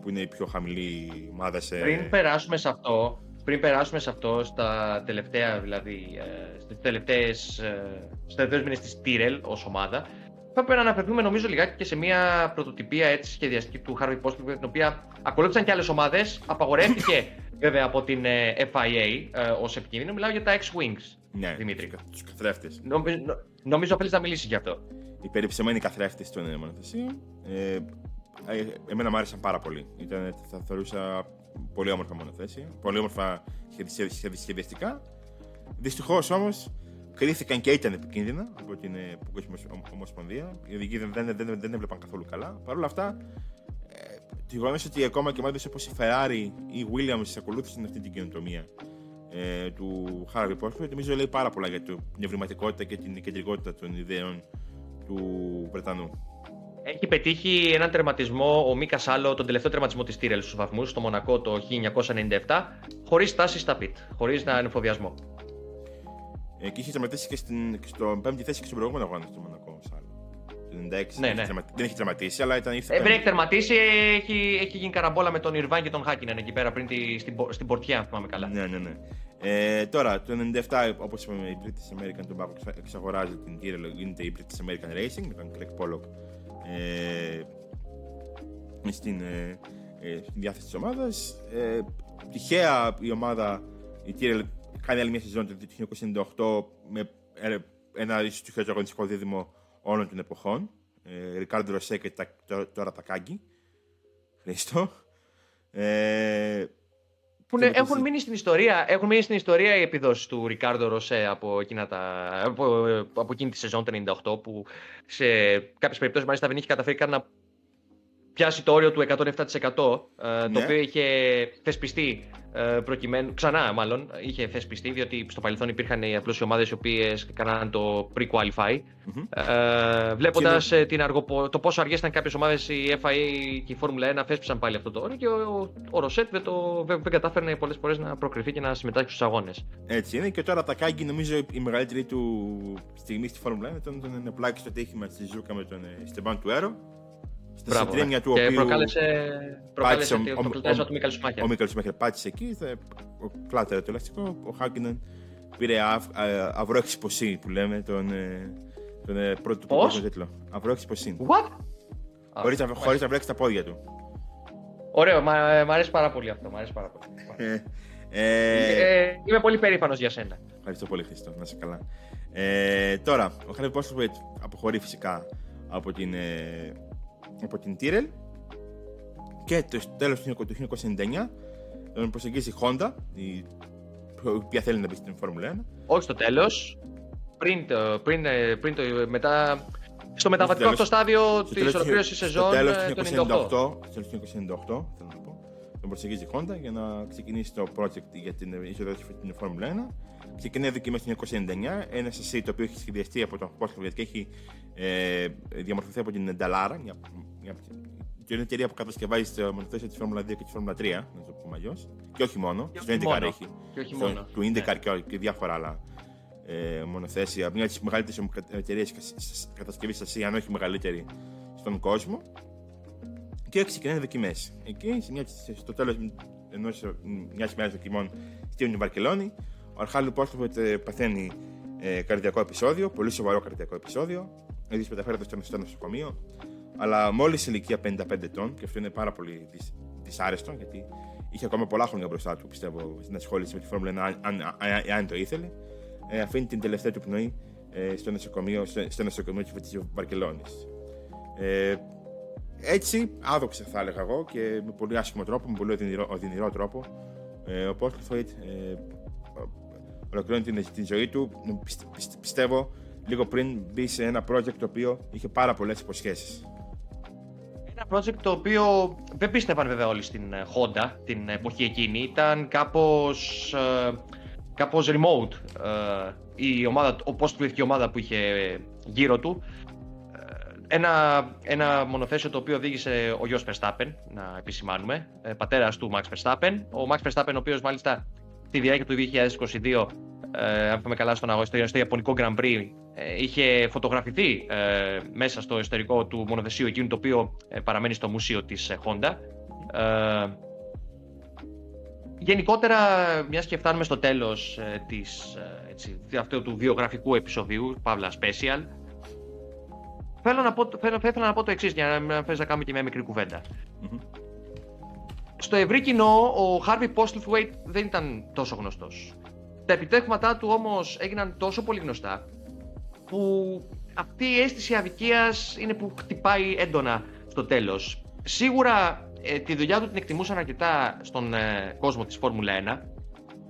που είναι η πιο χαμηλή ομάδα σε. Πριν περάσουμε σε αυτό, πριν περάσουμε σε αυτό, στα τελευταία, δηλαδή, ε, στις τελευταίες, ε, στους τελευταίους μήνες της Tyrrell ως ομάδα, θα πρέπει να αναφερθούμε νομίζω λιγάκι και σε μια πρωτοτυπία έτσι σχεδιαστική του Harvey Postman, την οποία ακολούθησαν και άλλες ομάδες. Απαγορεύτηκε βέβαια από την ε, FIA ε, ως επικίνδυνο. Μιλάω για τα X-Wings. Ναι, Δημήτρη. Του καθρέφτες. Νομίζω, νομίζω θέλεις να μιλήσεις γι' αυτό. Οι περιψεμένοι καθρέφτες των μονοθεσίων. Ε, ε, εμένα μου άρεσαν πάρα πολύ. Ήταν, θα θεωρούσα πολύ όμορφα μονοθέσια. Πολύ όμορφα σχεδιαστικά. Δυστυχώς όμως κρίθηκαν και ήταν επικίνδυνα από την ε, Παγκόσμια Ομοσπονδία. Οι οδηγοί δεν, δεν, δεν, δεν έβλεπαν καθόλου καλά. Παρ' όλα αυτά, ε, το γεγονό ότι ακόμα και ομάδε όπως η Ferrari ή η Williams ακολούθησαν αυτή την καινοτομία ε, του Harry Potter, νομίζω λέει πάρα πολλά για την ευρηματικότητα και την κεντρικότητα των ιδέων του Βρετανού. Έχει πετύχει έναν τερματισμό ο Μίκας Σάλο, τον τελευταίο τερματισμό της Τύρελ στους βαθμούς, στο Μονακό το 1997, χωρίς στάση στα πιτ, χωρίς να είναι φοβιασμό. Ε, και είχε τερματίσει και, στην, και στο πέμπτη θέση και στον προηγούμενο αγώνα στο Μονακό. Το 96. Ναι, ναι. Δεν έχει τερματίσει, αλλά ήταν ήρθε. Ε, πριν έχει τερματίσει, έχει, έχει γίνει καραμπόλα με τον Ιρβάν και τον Χάκινεν εκεί πέρα πριν τη, στην, στην πορτιά, αν θυμάμαι καλά. Ναι, ναι, ναι. Ε, τώρα, το 97, όπως είπαμε, η British American Tobacco εξαγοράζει την Tyrrell, γίνεται η British American Racing με τον Craig Pollock ε, στην, ε, ε, στην διάθεση της ομάδας. Ε, τυχαία η ομάδα, η Tyrrell, κάνει άλλη μια σεζόν το 1998 με ε, ένα ίσως του αγωνιστικό δίδυμο όλων των εποχών. Ε, Ρικάρντο Ροσέ και τα, τώρα Τακάγκη. Χρήστο. Ε, που ναι, έχουν, μείνει στην ιστορία, έχουν μείνει στην ιστορία οι επιδόσεις του Ρικάρντο Ροσέ από, εκείνα τα, από, από εκείνη τη σεζόν του 98 που σε κάποιες περιπτώσεις μάλιστα δεν είχε καταφέρει καν να πιάσει το όριο του 107% ε, το ναι. οποίο είχε θεσπιστεί ε, προκειμένου, ξανά μάλλον, είχε θεσπιστεί διότι στο παρελθόν υπήρχαν οι απλώς οι ομάδες οι οποίες έκαναν το pre-qualify mm-hmm. ε, βλέποντας ε, την αργοπο... το πόσο αργές ήταν κάποιες ομάδες η FIA και η Φόρμουλα 1 θέσπισαν πάλι αυτό το όριο και ο, ο Ροσέτ δεν, το, δεν, κατάφερνε πολλές φορές να προκριθεί και να συμμετάσχει στους αγώνες. Έτσι είναι και τώρα τα Κάγκη νομίζω η μεγαλύτερη του στιγμή στη Φόρμουλα 1 ήταν τον πλάκι στο τύχημα τη Ζούκα με τον Στεμπάν του Έρο Στη Μπράβο, ναι. του και οποίου προκάλεσε, προκάλεσε ο, το κλειτέσμα του Μίκαλ Σουμάχερ. Ο Μίκαλ Σουμάχερ πάτησε εκεί, ο κλάτερε το ελαστικό, ο Χάκινεν πήρε αυρό εξυποσύνη που λέμε τον, ε, τον ε, πρώτο του παγκόσμιο τίτλο. Αυρό εξυποσύνη. What? Χωρίς να βρέξει τα πόδια του. Ωραίο, μ' αρέσει πάρα πολύ αυτό. Μ' αρέσει πάρα πολύ. Ε, ε, είμαι πολύ περήφανος για σένα. Ευχαριστώ πολύ, Χριστό. Να είσαι καλά. Ε, τώρα, ο Χάρη Πόστοβιτ αποχωρεί φυσικά από την από την Tyrrell και το τέλος του 1999 τον προσεγγίζει η Honda, η οποία θέλει να μπει στην Φόρμουλα 1. Όχι στο τέλος, πριν το, πριν, ε, πριν το, μετά, στο μεταβατικό αυτό στάδιο της ολοκλήρωσης σεζόν στο τέλος του 1998, προσεγγίζει η Honda για να ξεκινήσει το project για την είσοδο στην Φόρμουλα 1. Ξεκινάει δοκιμέ το 1999, ένα σασί το οποίο έχει σχεδιαστεί από τον Porsche και έχει ε, διαμορφωθεί από την Dallara, μια και είναι εταιρεία που κατασκευάζει το μονοθέσιο της Φόρμουλα 2 και της Φόρμουλα 3, να το πούμε αλλιώς. Και όχι μόνο. Και στο IndyCar έχει. Και όχι μόνο. Του IndyCar ναι. και διάφορα άλλα ε, μονοθέσια. Μια από τις μεγαλύτερες εταιρείες κατασκευής Ασία, αν όχι μεγαλύτερη, στον κόσμο. Και ξεκινάνε δοκιμές. Εκεί, στο τέλος μιας ημέρας δοκιμών στην Βαρκελόνη, ο Αρχάλου Πόστοφετ παθαίνει ε, καρδιακό επεισόδιο, πολύ σοβαρό καρδιακό επεισόδιο. Έτσι μεταφέρεται στο νοσοκομείο. Αλλά μόλις σε ηλικία 55 ετών, και αυτό είναι πάρα πολύ δυσάρεστο, γιατί είχε ακόμα πολλά χρόνια μπροστά του, πιστεύω, στην ασχόληση με τη Φόρμουλα 1, αν, αν, αν, το ήθελε, ε, αφήνει την τελευταία του πνοή ε, στο νοσοκομείο, στο, νοσοκομείο της Βαρκελόνης. Ε, έτσι, άδοξα θα έλεγα εγώ και με πολύ άσχημο τρόπο, με πολύ οδυνηρό, οδυνηρό τρόπο, ε, ο Πόρτλ Φόιτ ε, ολοκληρώνει την, την, ζωή του, πιστεύω, λίγο πριν μπει σε ένα project το οποίο είχε πάρα πολλές υποσχέσεις ένα project το οποίο δεν πίστευαν βέβαια όλοι στην ε, Honda την εποχή εκείνη. Ήταν κάπως, ε, κάπως remote ε, η ομάδα, ο πώς η ομάδα που είχε γύρω του. Ένα, ένα μονοθέσιο το οποίο οδήγησε ο γιος Verstappen, να επισημάνουμε, πατέρας του Max Verstappen. Ο Max Verstappen, ο οποίος μάλιστα στη διάρκεια του 2022, αν πούμε καλά στον αγώνα, στο Ιαπωνικό Grand Prix, ε, είχε φωτογραφηθεί ε, μέσα στο εσωτερικό του μονοθεσίου εκείνου το οποίο ε, παραμένει στο μουσείο της Honda. Γενικότερα, μιας και φτάνουμε στο τέλος της, έτσι, αυτού του βιογραφικού επεισοδίου, Παύλα Special, θέλω να πω, θέλω, θέλω να πω το εξής για να μην να κάνουμε και μια μικρή Στο ευρύ κοινό, ο Harvey Postlethwaite δεν ήταν τόσο γνωστός. Τα επιτεύγματά του όμως έγιναν τόσο πολύ γνωστά που αυτή η αίσθηση αδικίας είναι που χτυπάει έντονα στο τέλος. Σίγουρα ε, τη δουλειά του την εκτιμούσαν αρκετά στον ε, κόσμο της Φόρμουλα 1,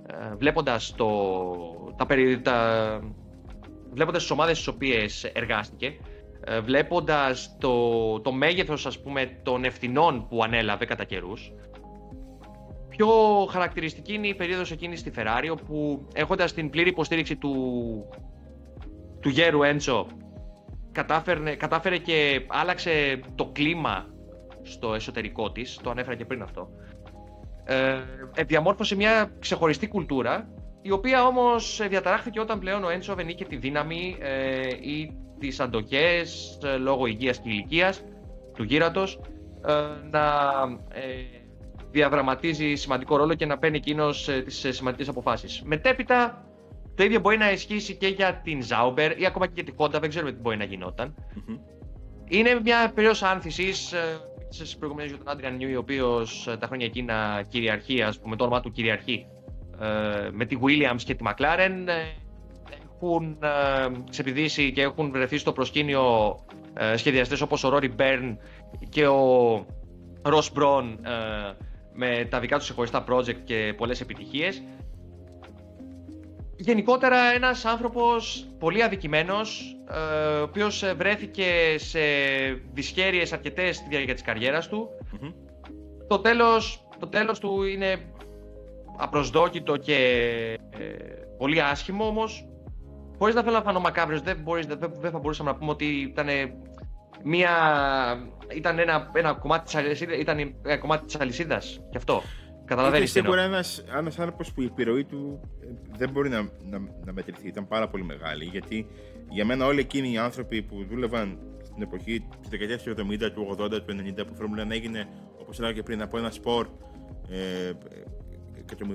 ε, βλέποντας, το, τα, τα, βλέποντας τις ομάδες στις οποίες εργάστηκε, ε, βλέποντας το, το μέγεθος ας πούμε των ευθυνών που ανέλαβε κατά καιρούς. Πιο χαρακτηριστική είναι η περίοδος εκείνης στη Ferrari, όπου έχοντας την πλήρη υποστήριξη του του γέρου Έντσο κατάφερε, κατάφερε και άλλαξε το κλίμα στο εσωτερικό της, το ανέφερα και πριν αυτό. Ε, διαμόρφωσε μια ξεχωριστή κουλτούρα η οποία όμως διαταράχθηκε όταν πλέον ο Έντσο δεν είχε τη δύναμη ε, ή τις αντοχές ε, λόγω υγείας και ηλικίας του γύρατος ε, να ε, διαδραματίζει σημαντικό ρόλο και να παίρνει εκείνος τις σημαντικές αποφάσεις. Μετέπειτα το ίδιο μπορεί να ισχύσει και για την Zauber ή ακόμα και για τη Honda, δεν ξέρουμε τι μπορεί να γινόταν. Mm-hmm. Είναι μια περίοδος άνθησης. Στι προηγούμενε για τον Άντριαν Νιού, ο οποίος τα χρόνια εκείνα κυριαρχεί, ας πούμε, το όνομά του κυριαρχεί με τη Williams και τη McLaren έχουν ξεπηδήσει και έχουν βρεθεί στο προσκήνιο σχεδιαστές όπως ο Rory Byrne και ο Ross Brown με τα δικά τους ξεχωριστά project και πολλές επιτυχίες. Γενικότερα ένας άνθρωπος πολύ αδικημένος, ο οποίος βρέθηκε σε δυσχέρειες αρκετές στη διάρκεια της καριέρας του. Το, τέλος, το τέλος του είναι απροσδόκητο και πολύ άσχημο όμως Χωρίς να θέλω να φανώ μακάβριος, δεν, δεν, θα μπορούσαμε να πούμε ότι ήταν μια. Ήταν ένα, ένα κομμάτι της αλυσίδα. Ήταν ένα κομμάτι της αλυσίδας, και αυτό. Καταλαβαίνεις. Σίγουρα ένας ένας άνθρωπος που η επιρροή του ε, δεν μπορεί να, να, να μετρηθεί. Ήταν πάρα πολύ μεγάλη. Γιατί για μένα όλοι εκείνοι οι άνθρωποι που δούλευαν στην εποχή της δεκαετίας του 70, του 80, του 90, που η Φόρμουλα έγινε, όπως έλεγα και πριν, από ένα σπορ ε,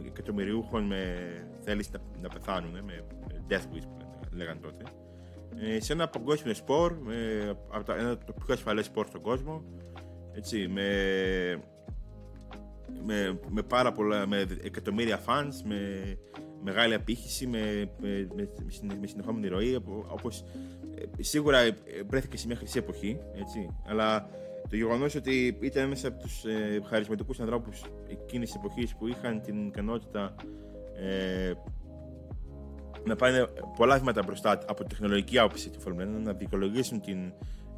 εκατομμυριούχων με θέληση να, να πεθάνουν, με death wish λέγανε τότε. Ε, σε ένα παγκόσμιο σπορ, ε, από ένα από το πιο ασφαλές σπορ στον κόσμο, έτσι, με, με, με πάρα πολλά, με εκατομμύρια fans, με μεγάλη απήχηση, με, με, με, με συνεχόμενη ροή, όπως ε, σίγουρα βρέθηκε σε μια χρυσή εποχή, έτσι, αλλά το γεγονός ότι ήταν ένας από τους ε, χαρισματικούς ανθρώπους εκείνης της εποχής που είχαν την ικανότητα ε, να πάνε πολλά βήματα μπροστά από τη τεχνολογική άποψη τη Φόρμουλα 1, να δικαιολογήσουν την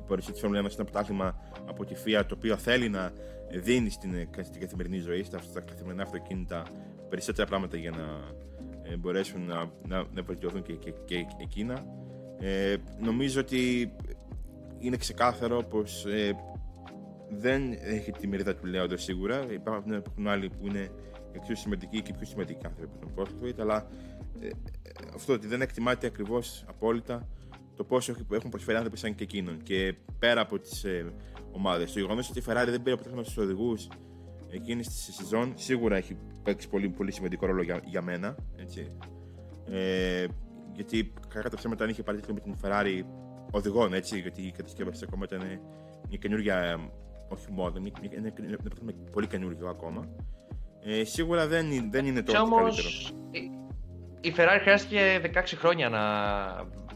παρουσία της Φόρμουλα 1 σε ένα πρωτάθλημα από τη FIA το οποίο θέλει να δίνει στην, στην καθημερινή ζωή, στα, στα καθημερινά αυτοκίνητα, περισσότερα πράγματα για να ε, μπορέσουν να, να, να βελτιωθούν και, και, και, εκείνα. Ε, νομίζω ότι είναι ξεκάθαρο πως ε, δεν έχει τη μερίδα του Λέοντο σίγουρα. Υπάρχουν άλλοι που είναι εξίσου σημαντικοί και πιο σημαντικοί άνθρωποι από τον κόσμο, αλλά ε, αυτό ότι δεν εκτιμάται ακριβώ απόλυτα το πόσο έχουν προσφέρει άνθρωποι σαν και εκείνον. Και πέρα από τι ε, ομάδε. Το γεγονό ότι η Ferrari δεν πήρε αποτέλεσμα στου οδηγού εκείνη τη σεζόν σίγουρα έχει παίξει πολύ, πολύ σημαντικό ρόλο για, για μένα. Έτσι. Ε, γιατί κατά τα ψέματα αν είχε πάρει με την Ferrari οδηγών, έτσι, γιατί η κατασκευή ακόμα ήταν μια καινούργια, όχι μόνο, είναι πολύ καινούργιο ακόμα. Ε, σίγουρα δεν, δεν είναι το καλύτερο η Ferrari χρειάστηκε 16 χρόνια να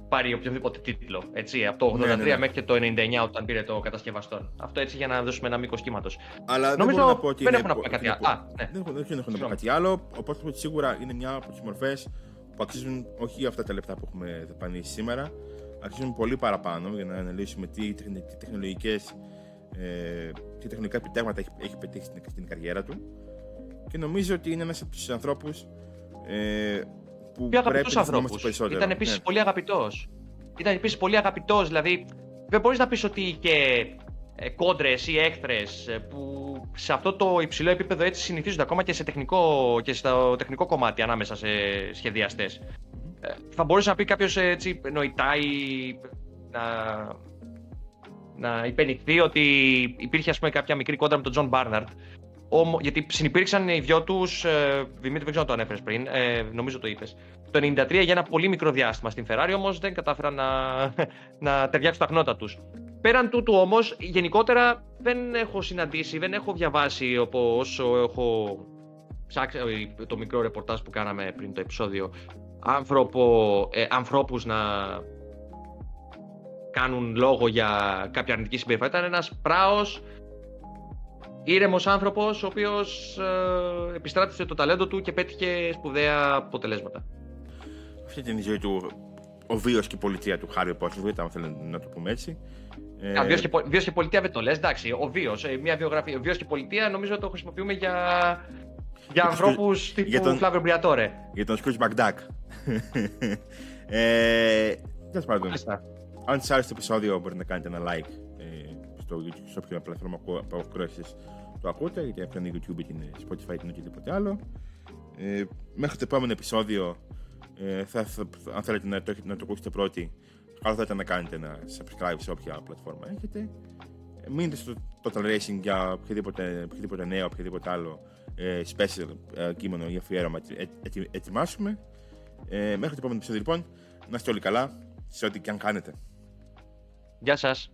πάρει οποιοδήποτε τίτλο. Έτσι, από το 83 ναι, ναι, ναι. μέχρι και το 99 όταν πήρε το κατασκευαστών. Αυτό έτσι για να δώσουμε ένα μήκος κύματος. Αλλά Νομίζω δεν, να πω ότι δεν έχω να πω κάτι άλλο. Ναι. Δεν, δεν έχω να πω κάτι άλλο. Οπότε σίγουρα είναι μια από τις μορφές που αξίζουν όχι αυτά τα λεπτά που έχουμε δεπανίσει σήμερα. Αξίζουν πολύ παραπάνω για να αναλύσουμε τι, τι τεχνολογικές. Ε, τι τεχνολογικά επιτεύγματα έχει, έχει πετύχει στην, στην καριέρα του. Και νομίζω ότι είναι ένας από τους ανθρώπους ε, που πιο αγαπητούς ανθρώπους. Ήταν επίσης ναι. πολύ αγαπητός. Ήταν επίσης πολύ αγαπητός, δηλαδή δεν μπορείς να πεις ότι είχε ε, κόντρες ή έχθρες ε, που σε αυτό το υψηλό επίπεδο έτσι συνηθίζονται ακόμα και, σε τεχνικό, και στο τεχνικό κομμάτι ανάμεσα σε σχεδιαστές. Ε, θα μπορούσε να πει κάποιος έτσι νοητά ή να, να υπενηχθεί ότι υπήρχε ας πούμε, κάποια μικρή κόντρα με τον Τζον Μπάρναρντ γιατί συνυπήρξαν οι δυο τους. Ε, Δημήτρη, δεν ξέρω αν το ανέφερες πριν, ε, νομίζω το είπες. Το 93 για ένα πολύ μικρό διάστημα στην Ferrari, όμως δεν κατάφεραν να, να ταιριάξουν τα χνώτα τους. Πέραν τούτου όμως, γενικότερα δεν έχω συναντήσει, δεν έχω διαβάσει όπως όσο έχω ψάξει ε, το μικρό ρεπορτάζ που κάναμε πριν το επεισόδιο άνθρωπο, ε, ανθρώπους να κάνουν λόγο για κάποια αρνητική συμπεριφορά. Ήταν ένας πράος ήρεμος άνθρωπος, ο οποίος ε, επιστράτησε το ταλέντο του και πέτυχε σπουδαία αποτελέσματα. Αυτή ήταν η ζωή του, ο βίος και η πολιτεία του Χάρη Πότερ, αν θέλετε να το πούμε έτσι. Ε... Α, και, βίος και πολιτεία δεν το λες, εντάξει, ο βίος, ε, μια βιογραφία, ο βίος και πολιτεία νομίζω το χρησιμοποιούμε για, για ανθρώπους τύπου για τον... Φλάβιο Μπριατόρε. Για τον Σκρούτ Μακντάκ. ε, Τέλος πάντων, αν σας άρεσε το επεισόδιο μπορείτε να κάνετε ένα like στο YouTube, σε όποια πλατφόρμα ακρόαση το ακούτε, είτε από το YouTube είτε Spotify είτε οτιδήποτε άλλο. Ε, μέχρι το επόμενο επεισόδιο, ε, θα, θα, αν θέλετε να το, να το ακούσετε πρώτοι, καλό θα ήταν να κάνετε ένα subscribe σε όποια πλατφόρμα έχετε. Ε, μείνετε στο Total Racing για οποιοδήποτε, οποιοδήποτε νέο, οποιοδήποτε άλλο ε, special ε, κείμενο ή αφιέρωμα ε, ε, ετοιμάσουμε. Ε, μέχρι το επόμενο επεισόδιο λοιπόν, να είστε όλοι καλά σε ό,τι και αν κάνετε. Γεια σας.